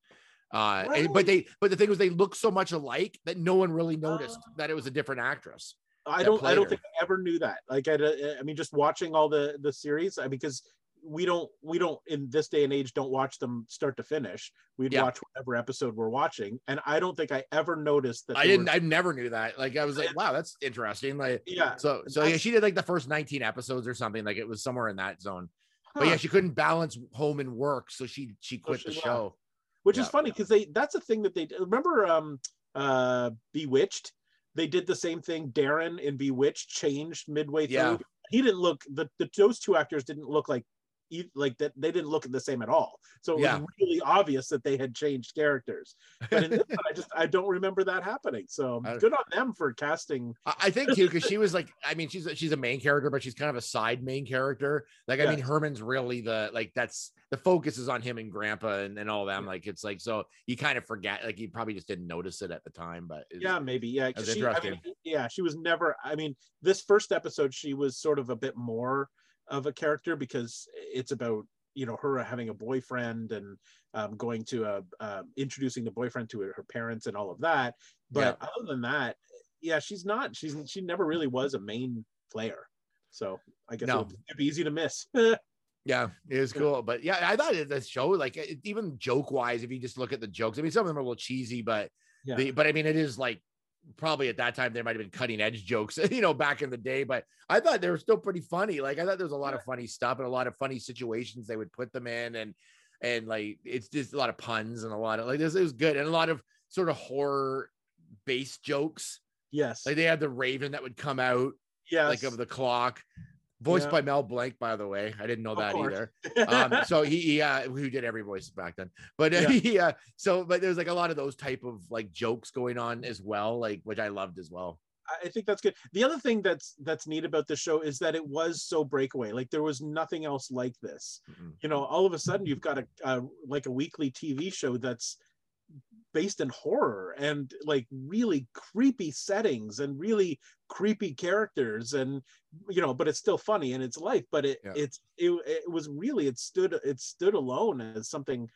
Uh, and- but they but the thing was they look so much alike that no one really noticed Oh. that it was a different actress. I don't. I don't her. think I ever knew that. Like, I, I mean, just watching all the the series I, because we don't we don't in this day and age don't watch them start to finish. We'd Yeah. watch whatever episode we're watching, and I don't think I ever noticed that. I didn't. were- I never knew that. Like I was like, wow, that's interesting. Like yeah. so so yeah, she did like the first 19 episodes or something. Like it was somewhere in that zone. But yeah, she couldn't balance home and work, so she she quit she the left. show. Which is funny because they that's a thing that they remember um uh bewitched? They did the same thing. Darrin in bewitched changed midway through. Yeah. he didn't look the, the those two actors didn't look like like that they didn't look the same at all so it was Yeah. really obvious that they had changed characters but in this one, i just i don't remember that happening so good on them for casting I think too, because she was like, I mean, she's a, she's a main character, but she's kind of a side main character. Like, I Yeah. mean, Herman's really the like that's the focus is on him and Grandpa and, and all them. Yeah. Like, it's like so you kind of forget, like you probably just didn't notice it at the time, but yeah maybe yeah she, I mean, yeah she was never i mean this first episode she was sort of a bit more of a character because it's about you know her having a boyfriend and um, going to a um, introducing the boyfriend to her parents and all of that but other than that yeah she's not she's she never really was a main player so i guess No. it would it'd be easy to miss Yeah, it was cool. But yeah, I thought the show, like it- even joke wise, if you just look at the jokes, I mean, some of them are a little cheesy, but Yeah. the, but I mean, it is like probably at that time there might have been cutting edge jokes, you know, back in the day. But I thought they were still pretty funny. Like I thought there was a lot of funny stuff and a lot of funny situations they would put them in, and and like it's just a lot of puns and a lot of like this. It was good and a lot of sort of horror based jokes. yes Like they had the Raven that would come out yes like of the clock. Voiced Yeah. by Mel Blanc, by the way. I didn't know Of that course. either um so he, he uh who did every voice back then but uh, Yeah. he uh so but there's like a lot of those type of like jokes going on as well like which i loved as well I think that's good. The other thing that's that's neat about the show is that it was so breakaway. Like there was nothing else like this. Mm-mm. You know, all of a sudden you've got a, a like a weekly TV show that's based in horror and like really creepy settings and really creepy characters and you know but it's still funny in its life but it Yeah. it's it, it was really it stood it stood alone as something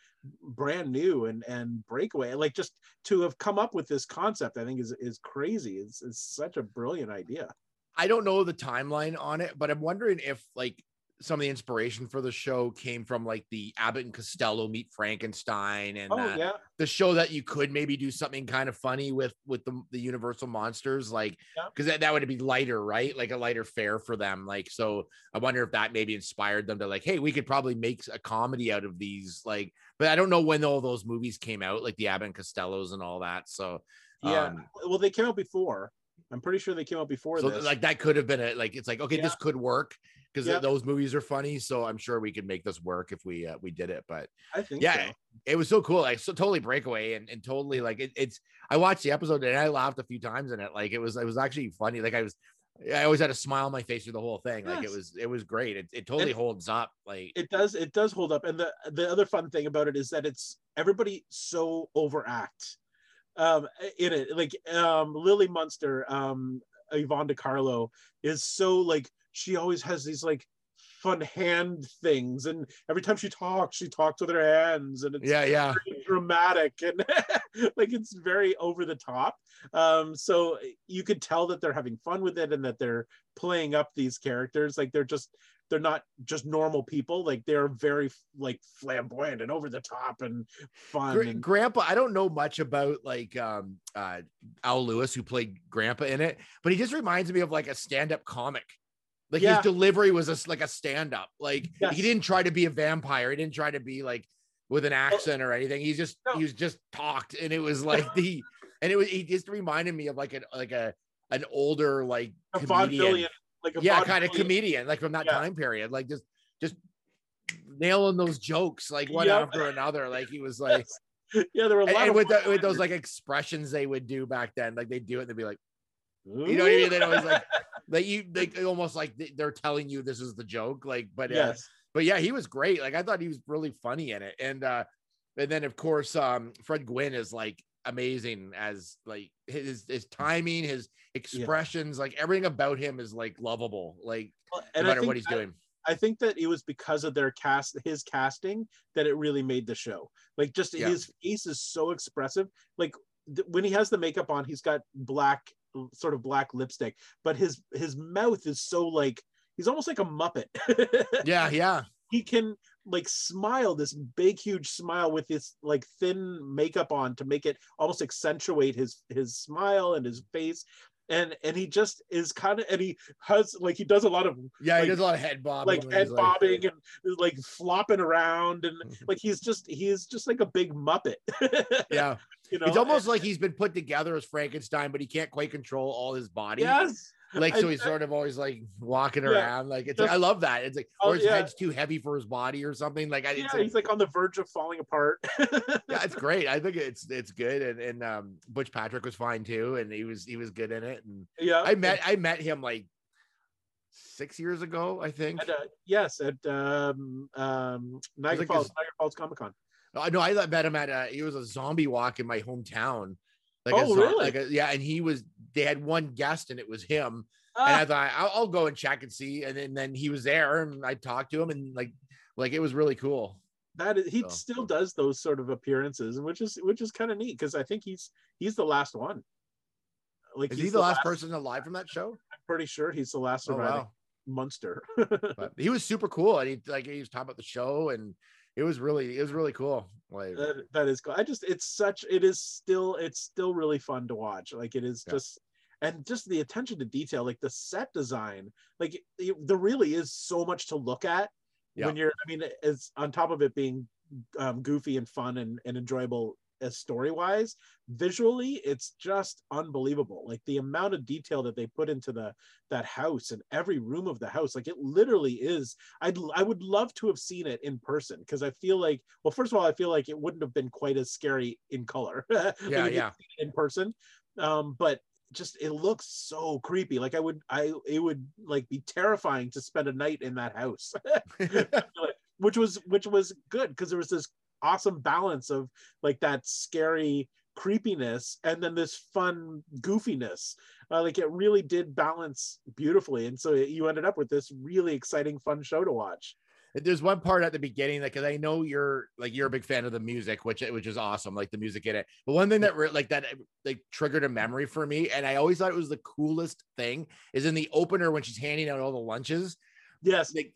brand new and and breakaway. Like just to have come up with this concept i think is is crazy. It's, it's such a brilliant idea. I don't know the timeline on it but i'm wondering if like some of the inspiration for the show came from like the abbott and costello meet frankenstein and oh uh, yeah. the show that you could maybe do something kind of funny with with the, the universal monsters like Yeah. because that, that would be lighter right? Like a lighter fare for them like so i wonder if that maybe inspired them to like hey we could probably make a comedy out of these like but i don't know when all those movies came out like the abbott and costellos and all that so yeah um, well they came out before. I'm pretty sure they came out before so this. like that could have been a like it's like okay this could work because Yeah. those movies are funny so i'm sure we could make this work if we uh, we did it but i think yeah so. it was so cool like so totally breakaway and, and totally like it, it's i watched the episode and i laughed a few times in it like it was it was actually funny like i was i always had a smile on my face through the whole thing like it was it was great it, it totally And- holds up like it does it does hold up and the the other fun thing about it is that it's everybody so overact um in it like um lily munster um yvonne De Carlo is so like she always has these like fun hand things and every time she talks she talks with her hands and it's yeah yeah dramatic and like it's very over the top um so you could tell that they're having fun with it and that they're playing up these characters like they're just they're not just normal people. Like they're very like flamboyant and over the top and fun. Gra- and- Grandpa, I don't know much about like um uh Al Lewis who played Grandpa in it, but he just reminds me of like a stand-up comic. Like Yeah. his delivery was just like a stand-up. Like Yes. he didn't try to be a vampire. He didn't try to be like with an accent or anything. He's just No. he was just talked, and it was like the and it was he just reminded me of like an like a an older like a comedian. like a yeah, kind of comedian, like from that Yeah. time period, like just just nailing those jokes like one Yep. after another. Like he was like, yeah, there were a lot and of with the, with those like expressions they would do back then, like they do it, and they'd be like, you know what I mean? They'd always like, like you, like almost like they- they're telling you this is the joke, like, but uh, yes, but yeah, he was great. Like I thought he was really funny in it, and uh, and then of course, um, Fred Gwynne is like amazing as like his his timing, his expressions, like everything about him is like lovable, like and no matter what he's that- doing. I think that it was because of their cast, his casting, that it really made the show. Like, just Yeah. his face is so expressive. Like th- when he has the makeup on, he's got black, sort of black lipstick, but his his mouth is so like he's almost like a muppet. Yeah, yeah, he can like smile this big huge smile with this like thin makeup on to make it almost accentuate his his smile and his face and and he just is kind of and he has like he does a lot of yeah. he does a lot of head bobbing, like head bobbing and like flopping around and like he's just he's just like a big muppet yeah. You know It's almost like he's been put together as Frankenstein, but he can't quite control all his body. yes. Like so he's sort of always like walking Yeah, around like it's like, I love that. It's like Oh, or his yeah. head's too heavy for his body or something like I, yeah like, he's like on the verge of falling apart. Yeah it's great. I think it's it's good and and um Butch Patrick was fine too and he was he was good in it and yeah. I met I met him like six years ago I think. At, uh, yes at um um Niagara like Falls this- Niagara Falls Comic Con I know I met him at a he was a zombie walk in my hometown like Oh, zo- really? like a, yeah and he was they had one guest and it was him and ah. I thought I'll, I'll go and check and see. And then, then he was there, and I talked to him, and like, like it was really cool. that is, he So. still does those sort of appearances and which is which is kind of neat because i think he's he's the last one like Is he's he the last person alive from that show? i'm pretty sure he's the last Oh surviving wow! monster But he was super cool, and he like he was talking about the show, and it was really it was really cool. Like, that, that is cool i just it's such it is still it's still really fun to watch like it is Yeah. just and just the attention to detail like the set design like it, there really is so much to look at Yeah. when you're i mean it's on top of it being um, goofy and fun and, and enjoyable as story wise visually it's just unbelievable. Like the amount of detail that they put into the that house and every room of the house like it literally is i'd i would love to have seen it in person because i feel like well first of all i feel like it wouldn't have been quite as scary in color. Yeah, you yeah, in person. Um but just it looks so creepy. Like i would i it would like be terrifying to spend a night in that house. Which was which was good because there was this awesome balance of like that scary creepiness and then this fun goofiness uh, like it really did balance beautifully and so you ended up with this really exciting fun show to watch There's one part at the beginning, like, cause I know you're like you're a big fan of the music, which which is awesome, like the music in it. But one thing that re- like that like triggered a memory for me, and I always thought it was the coolest thing, is in the opener when she's handing out all the lunches. yes like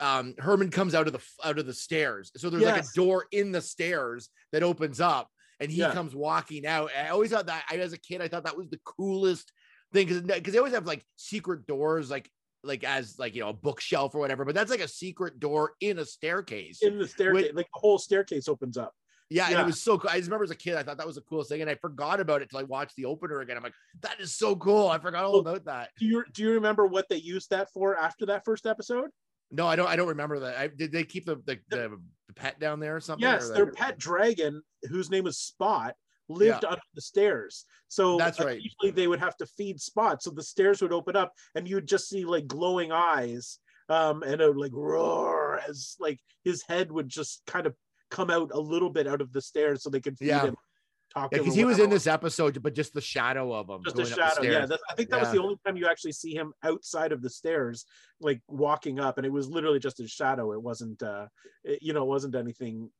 um Herman comes out of the out of the stairs. So there's like a door in the stairs that opens up and he Yeah. comes walking out. I always thought that I as a kid I thought that was the coolest thing cuz cuz they always have like secret doors like like as like you know a bookshelf or whatever, but that's like a secret door in a staircase. in the staircase like the whole staircase opens up yeah, and yeah. it was so cool. I just remember as a kid, I thought that was the coolest thing, and I forgot about it till I watched the opener again. I'm like, that is so cool. I forgot all Well, about that. do you do you remember what they used that for after that first episode No, I don't. I don't remember that. I, did they keep the the, the, the pet down there or something? yes or their pet dragon whose name is spot lived under the stairs so That's right. occasionally they would have to feed spot so the stairs would open up and you'd just see like glowing eyes um and it would like roar as like his head would just kind of come out a little bit out of the stairs so they could feed Yeah. him talk Yeah, to him because or he was in this episode, but just the shadow of him. just a shadow. Yeah, that, I think that was the only time you actually see him outside of the stairs, like walking up, and it was literally just a shadow. It wasn't, uh, it- you know, it wasn't anything,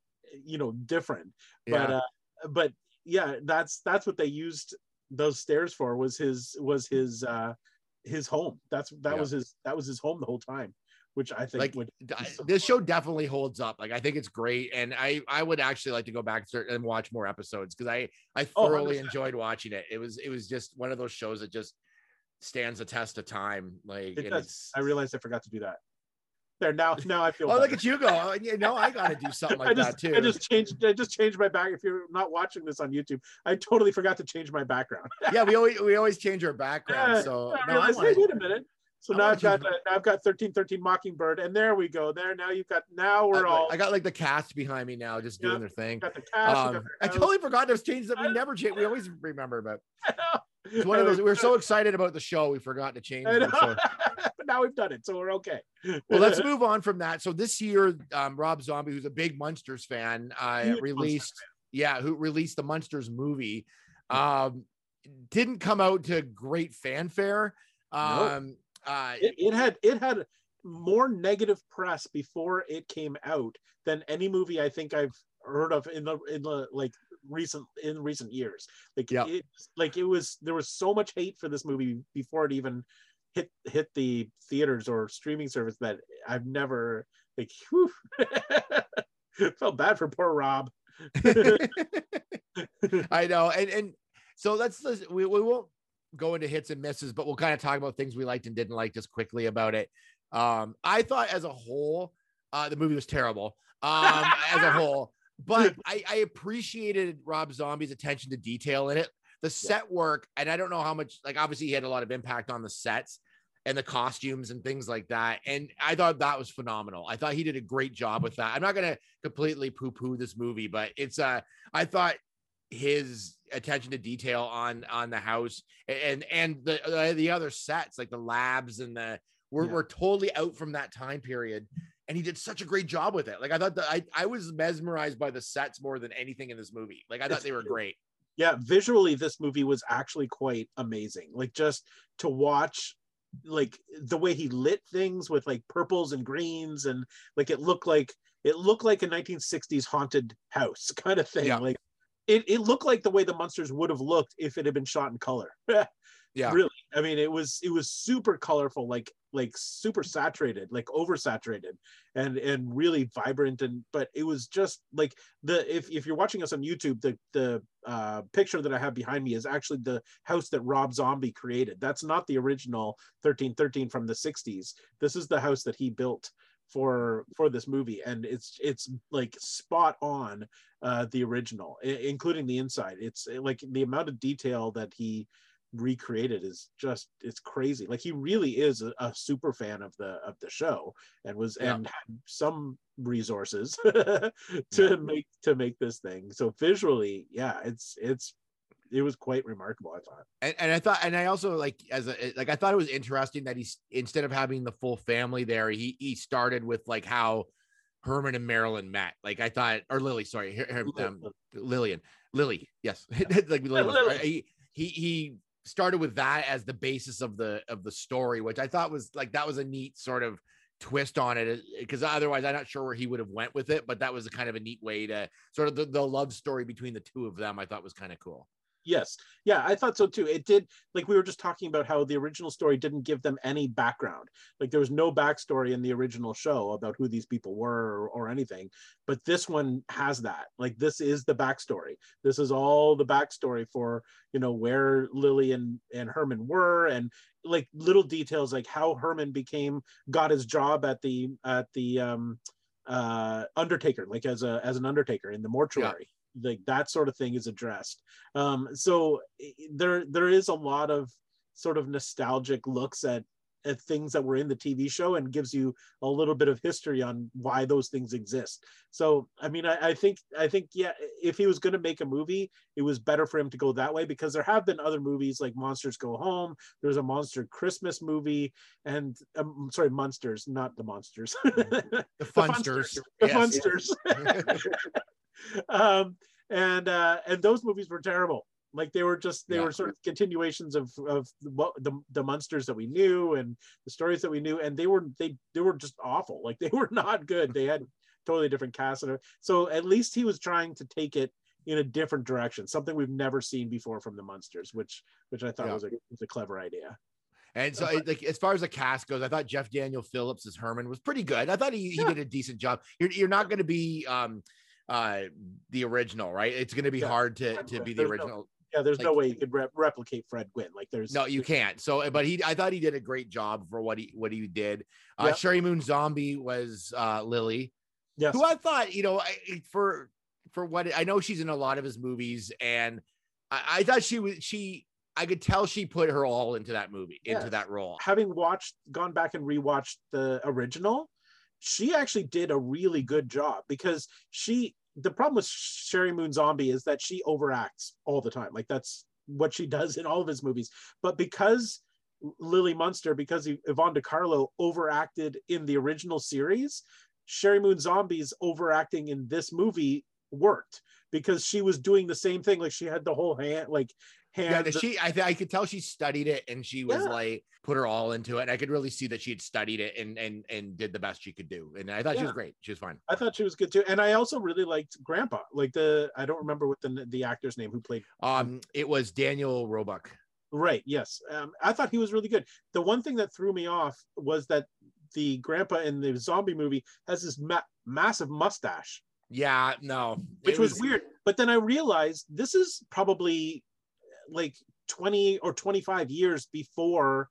you know, different. But, Yeah. uh, but yeah, that's that's what they used those stairs for. Was his was his uh his home. That's that Yeah. was his that was his home the whole time. Which I think like would so this show definitely holds up. Like I think it's great, and I I would actually like to go back and watch more episodes because I I Oh, thoroughly 100%. enjoyed watching it. It was it was just one of those shows that just stands the test of time. Like It does. I realized I forgot to do that. There now, now I feel. oh look at you go. Oh, You know I got to do something like just, that too. I just changed. I just changed my back. If you're not watching this on YouTube, I totally forgot to change my background. yeah, we always we always change our background. Yeah, So I no, I wanna- hey, wait a minute. So now I've got now I've got thirteen thirteen Mockingbird, and there we go. There now you've got now we're I, all I got like the cast behind me now, just doing their thing. got the cast. we got Um, the I totally forgot those changes that we never change. We always remember about. I It's one of those. We were so excited about the show, we forgot to change. I them. know. So but now we've done it, so we're okay. well, let's move on from that. So this year, um, Rob Zombie, who's a big Munsters fan, uh, released, yeah, who released the Munsters movie, um, didn't come out to great fanfare. Um, uh, it, it had it had more negative press before it came out than any movie I think I've heard of in the in the like recent in recent years. Like Yeah. it like it was there was so much hate for this movie before it even hit hit the theaters or streaming service that I've never like whew, felt bad for poor Rob. I know, and and so let's, let's we, we won't go into hits and misses, but we'll kind of talk about things we liked and didn't like just quickly about it. Um, I thought as a whole, uh, the movie was terrible. Um, as a whole, but I, I appreciated Rob Zombie's attention to detail in it. The set work, and I don't know how much, like obviously he had a lot of impact on the sets and the costumes and things like that. And I thought that was phenomenal. I thought he did a great job with that. I'm not gonna completely poo-poo this movie, but it's uh I thought his attention to detail on on the house and and the uh, the other sets like the labs and the we're, Yeah. we're totally out from that time period. And he did such a great job with it. Like i thought that i i was mesmerized by the sets more than anything in this movie. Like i thought It's- they were great. yeah visually this movie was actually quite amazing. Like just to watch like the way he lit things with like purples and greens and like it looked like it looked like a 1960s haunted house kind of thing. Yeah. like it, it looked like the way the monsters would have looked if it had been shot in color. Yeah. Really. I mean it was it was super colorful like like super saturated like oversaturated and and really vibrant and but it was just like the if, if you're watching us on youtube the the uh picture that i have behind me is actually the house that rob zombie created. That's not the original 1313 from the 60s this is the house that he built for for this movie and it's it's like spot on uh the original i- including the inside it's like the amount of detail that he recreated is just it's crazy like he really is a, a super fan of the of the show and was Yeah. and had some resources to Yeah. make to make this thing so visually yeah it's it's it was quite remarkable i thought and, and I thought, and I also like as a like I thought it was interesting that he's instead of having the full family there, he he started with like how Herman and Marilyn met. Like I thought, or Lily, sorry, her- her- um, Lillian, Lily, yes, like Lily was- Lily. He, he he started with that as the basis of the of the story, which I thought was like that was a neat sort of twist on it because otherwise I'm not sure where he would have went with it, but that was a kind of a neat way to sort of the, the love story between the two of them. I thought was kind of cool. Yes. Yeah, I thought so too. It did, like we were just talking about how the original story didn't give them any background. Like there was no backstory in the original show about who these people were or, or anything. But this one has that. Like this is the backstory. This is all the backstory for, you know, where Lily and, and Herman were and like little details like how Herman became got his job at the at the um uh undertaker like as a as an undertaker in the mortuary like that sort of thing is addressed um so there there is a lot of sort of nostalgic looks at at things that were in the TV show and gives you a little bit of history on why those things exist. So I mean I, I think I think yeah if he was going to make a movie it was better for him to go that way because there have been other movies like Munsters Go Home there's a Munster Christmas movie and um, sorry Monsters not the monsters The Funsters. the Yes. Funsters um, and uh, and those movies were terrible. Like they were just they Yeah. were sort of continuations of of what the the Munsters that we knew and the stories that we knew, and they were they they were just awful. Like they were not good. They had totally different cast, and so at least he was trying to take it in a different direction, something we've never seen before from the Munsters, which which I thought Yeah. was a was a clever idea. And so, like as far as the cast goes, I thought Jeff Daniel Phillips as Herman was pretty good. I thought he, he did a decent job. You're you're not going to be um uh the original, right? It's going to be Yeah. hard to to be the There's no- original. Yeah, there's no way you could rep- replicate Fred Gwynne. Like there's No, you can't. So, but he, I thought he did a great job for what he what he did. Uh. Sheri Moon Zombie was uh, Lily, yes. who I thought, you know, I, for for what I know, she's in a lot of his movies, and I, I thought she was she. I could tell she put her all into that movie, into that role. having watched gone back and rewatched the original she actually did a really good job because she the problem with sheri moon zombie is that she overacts all the time. Like that's what she does in all of his movies. But because lily munster because yvonne De Carlo overacted in the original series sheri moon zombie's overacting in this movie worked because she was doing the same thing. Like she had the whole hand like Yeah, hand she. I, I could tell she studied it, and she was Yeah. like put her all into it. And I could really see that she had studied it and and and did the best she could do. And I thought she was great. She was fine. I thought she was good too, and I also really liked Grandpa. Like the I don't remember what the the actor's name who played. Um, it was Daniel Roebuck. Right. Yes. Um, I thought he was really good. The one thing that threw me off was that the Grandpa in the zombie movie has this ma- massive mustache, Yeah, no, which it was, weird. But then I realized this is probably like twenty or twenty five years before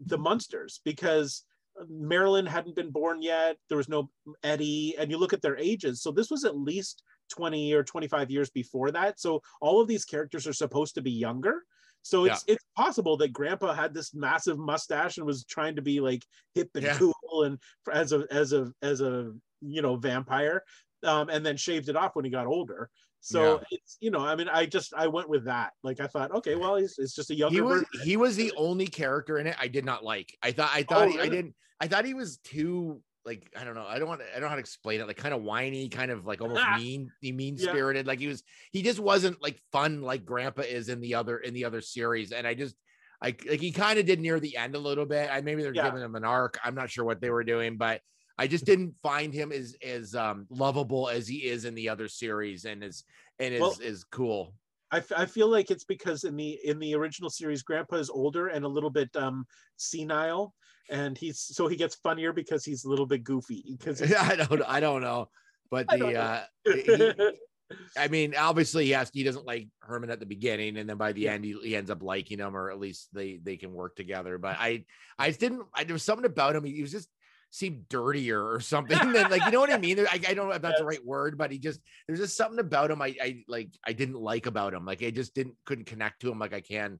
the Munsters because. Marilyn hadn't been born yet. There was no Eddie, and you look at their ages. So this was at least 20 or 25 years before that. So all of these characters are supposed to be younger. So it's it's possible that Grandpa had this massive mustache and was trying to be like hip and Yeah. cool and as a as a as a you know vampire, um, and then shaved it off when he got older. So it's you know I mean I just I went with that. Like I thought okay well he's it's just a younger he was version. he was the only character in it I did not like. I thought I oh, thought Oh, he, I didn't I thought he was too like I don't know I don't want I don't know how to explain it like kind of whiny kind of like almost mean he mean Yeah. spirited like he was he just wasn't like fun like Grandpa is in the other in the other series and I just I like he kind of did near the end a little bit. I maybe they're Yeah. giving him an arc. I'm not sure what they were doing, but I just didn't find him as as um lovable as he is in the other series and is and is Well, is cool. I, f- I feel like it's because in the in the original series grandpa is older and a little bit um senile and he's so he gets funnier because he's a little bit goofy because I don't I don't know. But I the uh he- I mean, obviously, he has he doesn't like Herman at the beginning, and then by the Yeah. end, he, he ends up liking him, or at least they they can work together. But I I didn't. I, there was something about him. He was just seemed dirtier or something. than, like you know what I mean? I, I don't know if that's the right word, but he just there's just something about him I I like I didn't like about him. Like I just didn't couldn't connect to him like I can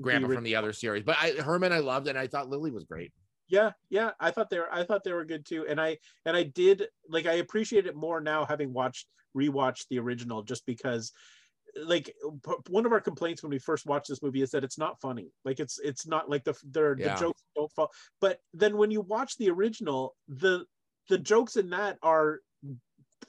Grandpa from the other series. But I Herman I loved, and I thought Lily was great. yeah yeah i thought they were i thought they were good too and i and i did like i appreciate it more now having watched rewatched the original just because like p- one of our complaints when we first watched this movie is that it's not funny like it's it's not like the the, Yeah. the jokes don't fall but then when you watch the original the the jokes in that are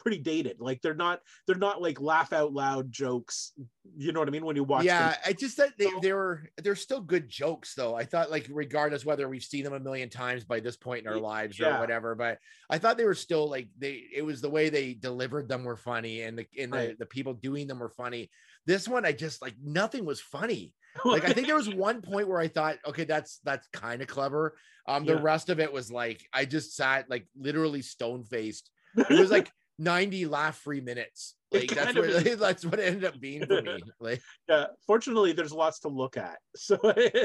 pretty dated like they're not they're not like laugh out loud jokes you know what i mean when you watch yeah, them I just that they, So- they were they're still good jokes though. I thought like regardless whether we've seen them a million times by this point in our lives yeah. or whatever, but I thought they were still like they it was the way they delivered them were funny and the and the, the people doing them were funny. This one I just like nothing was funny. Like I think there was one point where I thought, okay, that's that's kind of clever. Um the Yeah. rest of it was like I just sat like literally stone faced. It was like 90 laugh free minutes. Like that's what is. that's what it ended up being for me. Like yeah fortunately there's lots to look at so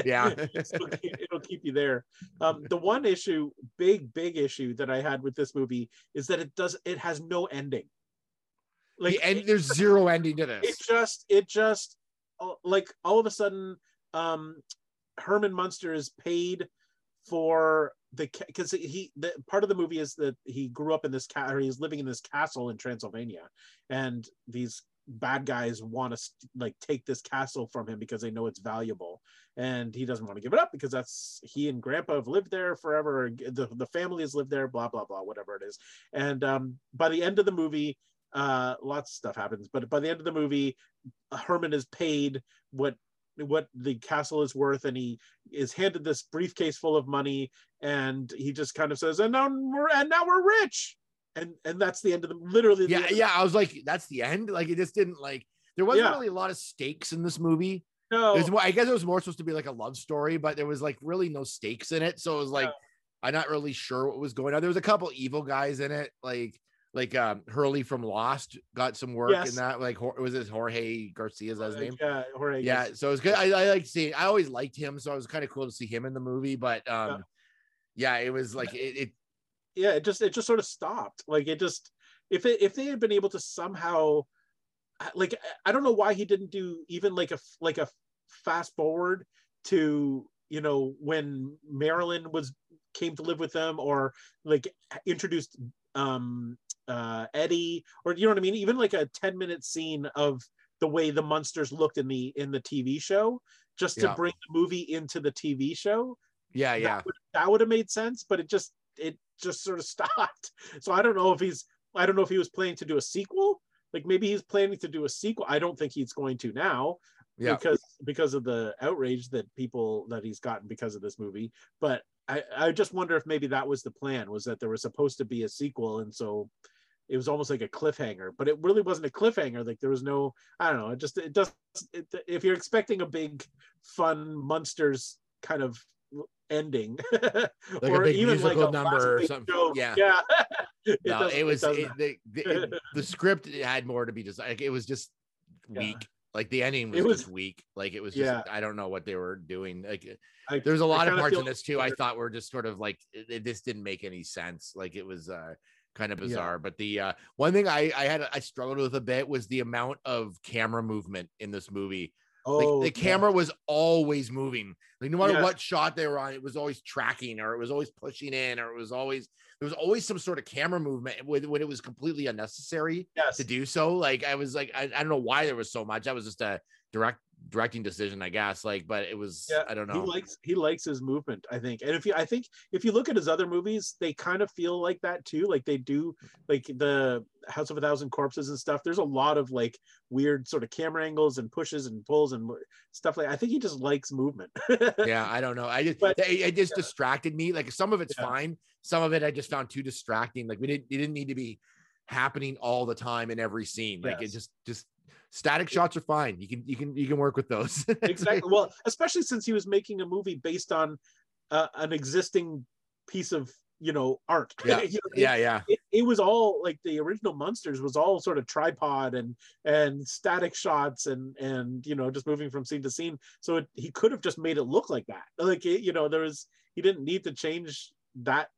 Yeah. it'll, keep, it'll keep you there um the one issue big big issue that i had with this movie is that it does it has no ending like like and it, there's zero ending to this. it just it just uh, like all of a sudden um herman munster is paid for the because he the part of the movie is that he grew up in this cat or he's living in this castle in transylvania and these bad guys want to like take this castle from him because they know it's valuable and he doesn't want to give it up because that's he and grandpa have lived there forever the, the family has lived there blah blah blah whatever it is. And um by the end of the movie uh lots of stuff happens but by the end of the movie herman is paid what what the castle is worth and he is handed this briefcase full of money and he just kind of says and now we're and now we're rich and and that's the end of the literally the Yeah, yeah. I was like, that's the end. Like it just didn't like there wasn't Yeah. really a lot of stakes in this movie. No, was I guess it was more supposed to be like a love story, but there was like really no stakes in it. So it was like Yeah. I'm not really sure what was going on. There was a couple evil guys in it, like like um Hurley from Lost got some work Yes. in that. Like was it Jorge Garcia's his name? Yeah, Jorge Yeah, so it was good. I, I like seeing. I always liked him, so it was kind of cool to see him in the movie. But um, yeah, it was like it, it yeah, it just it just sort of stopped. Like it just if it if they had been able to somehow like I don't know why he didn't do even like a like a fast forward to you know when Marilyn was came to live with them or like introduced um uh Eddie or you know what I mean? Even like a 10 minute scene of the way the monsters looked in the in the TV show just to Yeah. bring the movie into the TV show. Yeah yeah. that would, that would have made sense but it just it just sort of stopped. So i don't know if he's i don't know if he was planning to do a sequel. Like maybe he's planning to do a sequel. I don't think he's going to now yeah. because because of the outrage that people that he's gotten because of this movie. But i i just wonder if maybe that was the plan was that there was supposed to be a sequel and so it was almost like a cliffhanger but it really wasn't a cliffhanger like there was no i don't know it just it does it, if you're expecting a big fun Munsters kind of ending Like a big musical number or something. joke, Yeah. yeah it no, it was doesn't- it, the, the, it- the script had more to be just like it was just Yeah. weak. Like the ending was, It was- just weak. Like it was just Yeah. I don't know what they were doing. Like I- there's a lot of parts in this too. I thought were just sort of like it, it- this didn't make any sense. Like it was uh kind of Yeah. bizarre. But the uh one thing I I had I struggled with a bit was the amount of camera movement in this movie. Like oh the yeah. camera was always moving. Like no matter Yeah. what shot they were on, it was always tracking or it was always pushing in or it was always there was always some sort of camera movement when, when it was completely unnecessary yes to do so. Like I was like, I, I don't know why there was so much. That was just a direct directing decision, I guess. Like, but it was Yeah, I don't know. he likes he likes his movement i think and if you i think if you look at his other movies they kind of feel like that too like they do like the house of a thousand corpses and stuff there's a lot of like weird sort of camera angles and pushes and pulls and stuff like i think he just likes movement yeah, I don't know. I just But- it, it just distracted me. Like some of it's Yeah. fine. Some of it I just found too distracting. Like we didn't it didn't need to be happening all the time in every scene. Like it just just static shots are fine. You can you can you can work with those. exactly well especially since he was making a movie based on uh, an existing piece of you know art Yeah, You know what I mean? yeah, yeah. it, it was all like the original Munsters was all sort of tripod and and static shots and and you know just moving from scene to scene so it, he could have just made it look like that like it, you know there was he didn't need to change that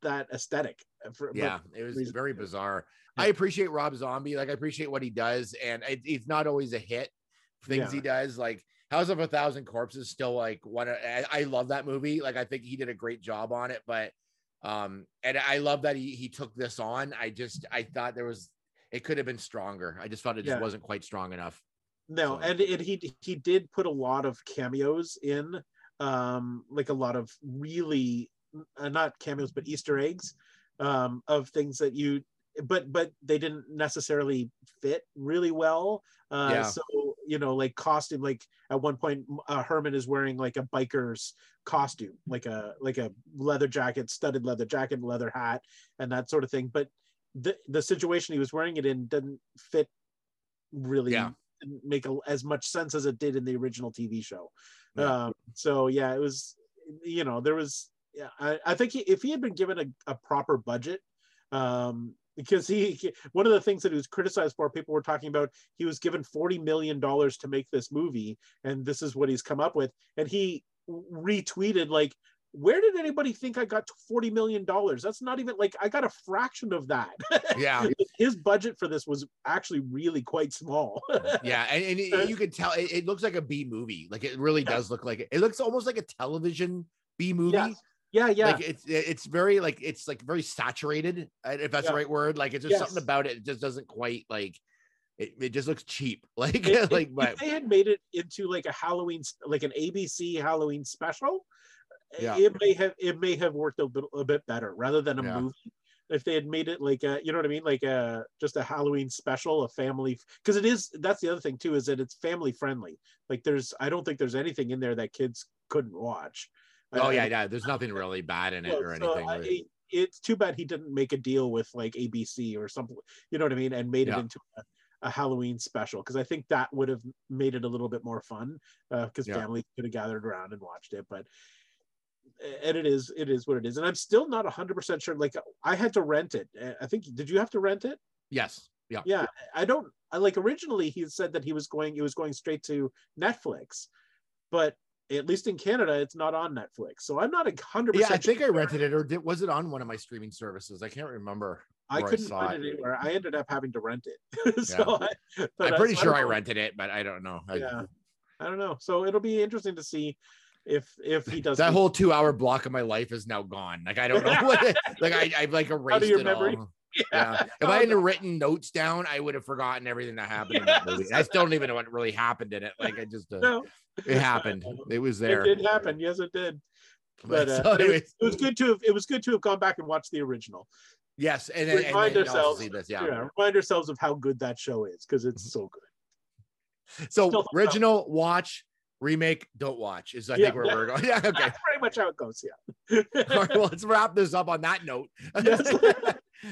that aesthetic for, yeah it was reason- very bizarre Yeah. I appreciate rob zombie like i appreciate what he does and it, it's not always a hit things Yeah. he does like house of a thousand corpses still like one of- I, I love that movie like i think he did a great job on it but um and i love that he he took this on i just i thought there was it could have been stronger i just felt it just Yeah. wasn't quite strong enough no So- and it, he he did put a lot of cameos in um like a lot of really uh, not cameos but easter eggs um of things that you but but they didn't necessarily fit really well uh Yeah. so you know like costume like at one point uh, herman is wearing like a biker's costume like a like a leather jacket studded leather jacket leather hat and that sort of thing but the the situation he was wearing it in didn't fit really Yeah. didn't make a, as much sense as it did in the original TV show. Yeah. Um, so yeah, it was, you know, there was, yeah, I, I think he, if he had been given a, a proper budget, um, because he, one of the things that he was criticized for, people were talking about, he was given $40 million to make this movie, and this is what he's come up with. And he retweeted, like, where did anybody think I got $40 million? That's not even like I got a fraction of that. yeah His budget for this was actually really quite small. yeah and, and it- you could tell it, it looks like a b movie like it really Yeah. does look like it it looks almost like a television b movie Yes. Yeah, yeah. like it's it's very like it's like very saturated if that's the right word like it's just Yes. something about it it just doesn't quite like it, it just looks cheap like If- like if, but they had made it into like a Halloween, like an ABC Halloween special, Yeah. it may have it may have worked a bit a bit better rather than a Yeah. movie. If they had made it like a, you know what I mean, like a just a Halloween special, a family, because it is. That's the other thing too, is that it's family friendly. Like there's, I don't think there's anything in there that kids couldn't watch. Oh Uh, yeah yeah there's nothing really bad in it or so anything I- it's too bad he didn't make a deal with like ABC or something. You know what I mean, and made Yeah. it into a, a Halloween special because I think that would have made it a little bit more fun because Yeah. families could have gathered around and watched it. But and it is it is what it is, and I'm still not 100 percent sure. Like I had to rent it. Uh, I think did you have to rent it? Yes. Yeah. Yeah, I don't. I like originally he said that he was going. It was going straight to Netflix, but at least in Canada, it's not on Netflix. So I'm not a hundred Yeah, percent. I think I rented it, or did, was it on one of my streaming services? I can't remember. I couldn't saw find it anywhere. I ended up having to rent it. so I, but, I'm uh, pretty so sure don't I rented it, but I don't know. I- Yeah, I don't know. So it'll be interesting to see if if he does that the- whole two hour block of my life is now gone. Like I don't know like I I've like erased it memory? all. Yeah. If I hadn't written notes down, I would have forgotten everything that happened in that movie. I still don't even know what really happened in it. Like I just uh, No, it happened. It was there. it did happen. Yes, it did. But, uh, so it, was, it was good to have, it was good to have gone back and watched the original. yes, and then, and Remind then ourselves- see this. Yeah. Yeah, remind ourselves of how good that show is because it's so good. So Still- original, watch, remake, don't watch is I Yeah. think where we're going. Yeah. Okay. That's pretty much how it goes. Yeah. All right, well, let's wrap this up on that note. Yes.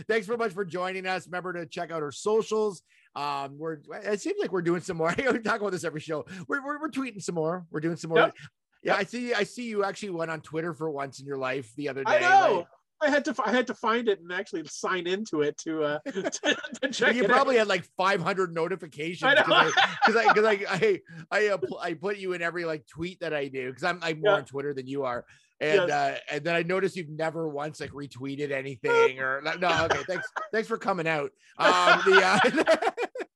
Thanks very much for joining us. Remember to check out our socials. Um, we're it seems like we're doing some more. we talk about this every show. We're, we're, we're tweeting some more. We're doing some more. Yep. Yeah, I see. I see you actually went on Twitter for once in your life the other day. I know. like- I had to I had to find it and actually sign into it to uh to, to check you probably out. had like 500 notifications because I because I I I I, uh, I put you in every like tweet that I do because I'm I'm more Yeah. on Twitter than you are. And Yes. uh, and then I noticed you've never once like retweeted anything or no okay thanks thanks for coming out um the uh,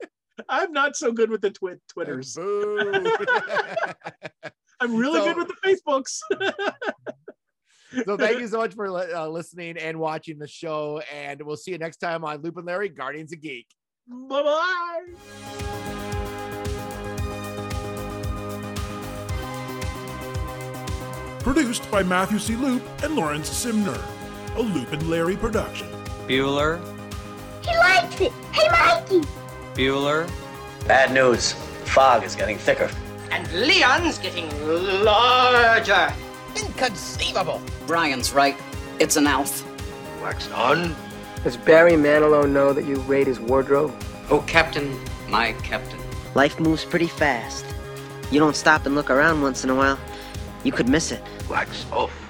I'm not so good with the twi- Twitters. I'm really So- good with the Facebooks. so thank you so much for uh, listening and watching the show and we'll see you next time on Loop and Larry Guardians of Geek. bye bye. Produced by Matthew C. Loop and Lawrence Simner. A Loop and Larry production. Bueller, He likes it. Hey, Mikey. Bueller, Bad news. Fog is getting thicker. And Leon's getting larger. Inconceivable. Brian's right. It's an elf. Wax on. Does Barry Manilow know that you raid his wardrobe? Oh, Captain, my Captain. Life moves pretty fast. You don't stop and look around once in a while, you could miss it. Wax off.